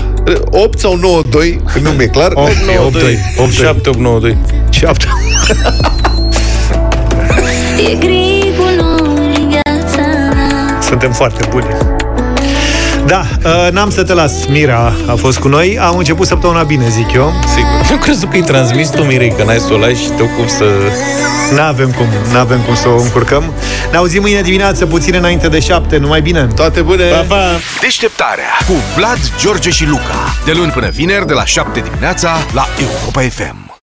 8 sau 9-2, că nu mi-e clar. 8, 9, 2, 2, 8, 7, 8, 9, 2. 7. E gripul lui în viața mea Suntem foarte buni. Da, uh, n-am să te las. Mira a fost cu noi. Am început săptămâna bine, zic eu. Sigur. Nu crezut că-i transmis tu, Mirei, că n-ai să o lași și te ocupi să... N-avem cum, n-avem cum să o încurcăm. Ne auzim mâine dimineață, puțin înainte de 7. Numai bine! Toate bune! Pa, pa! Deșteptarea cu Vlad, George și Luca. De luni până vineri, de la 7 dimineața, la Europa FM.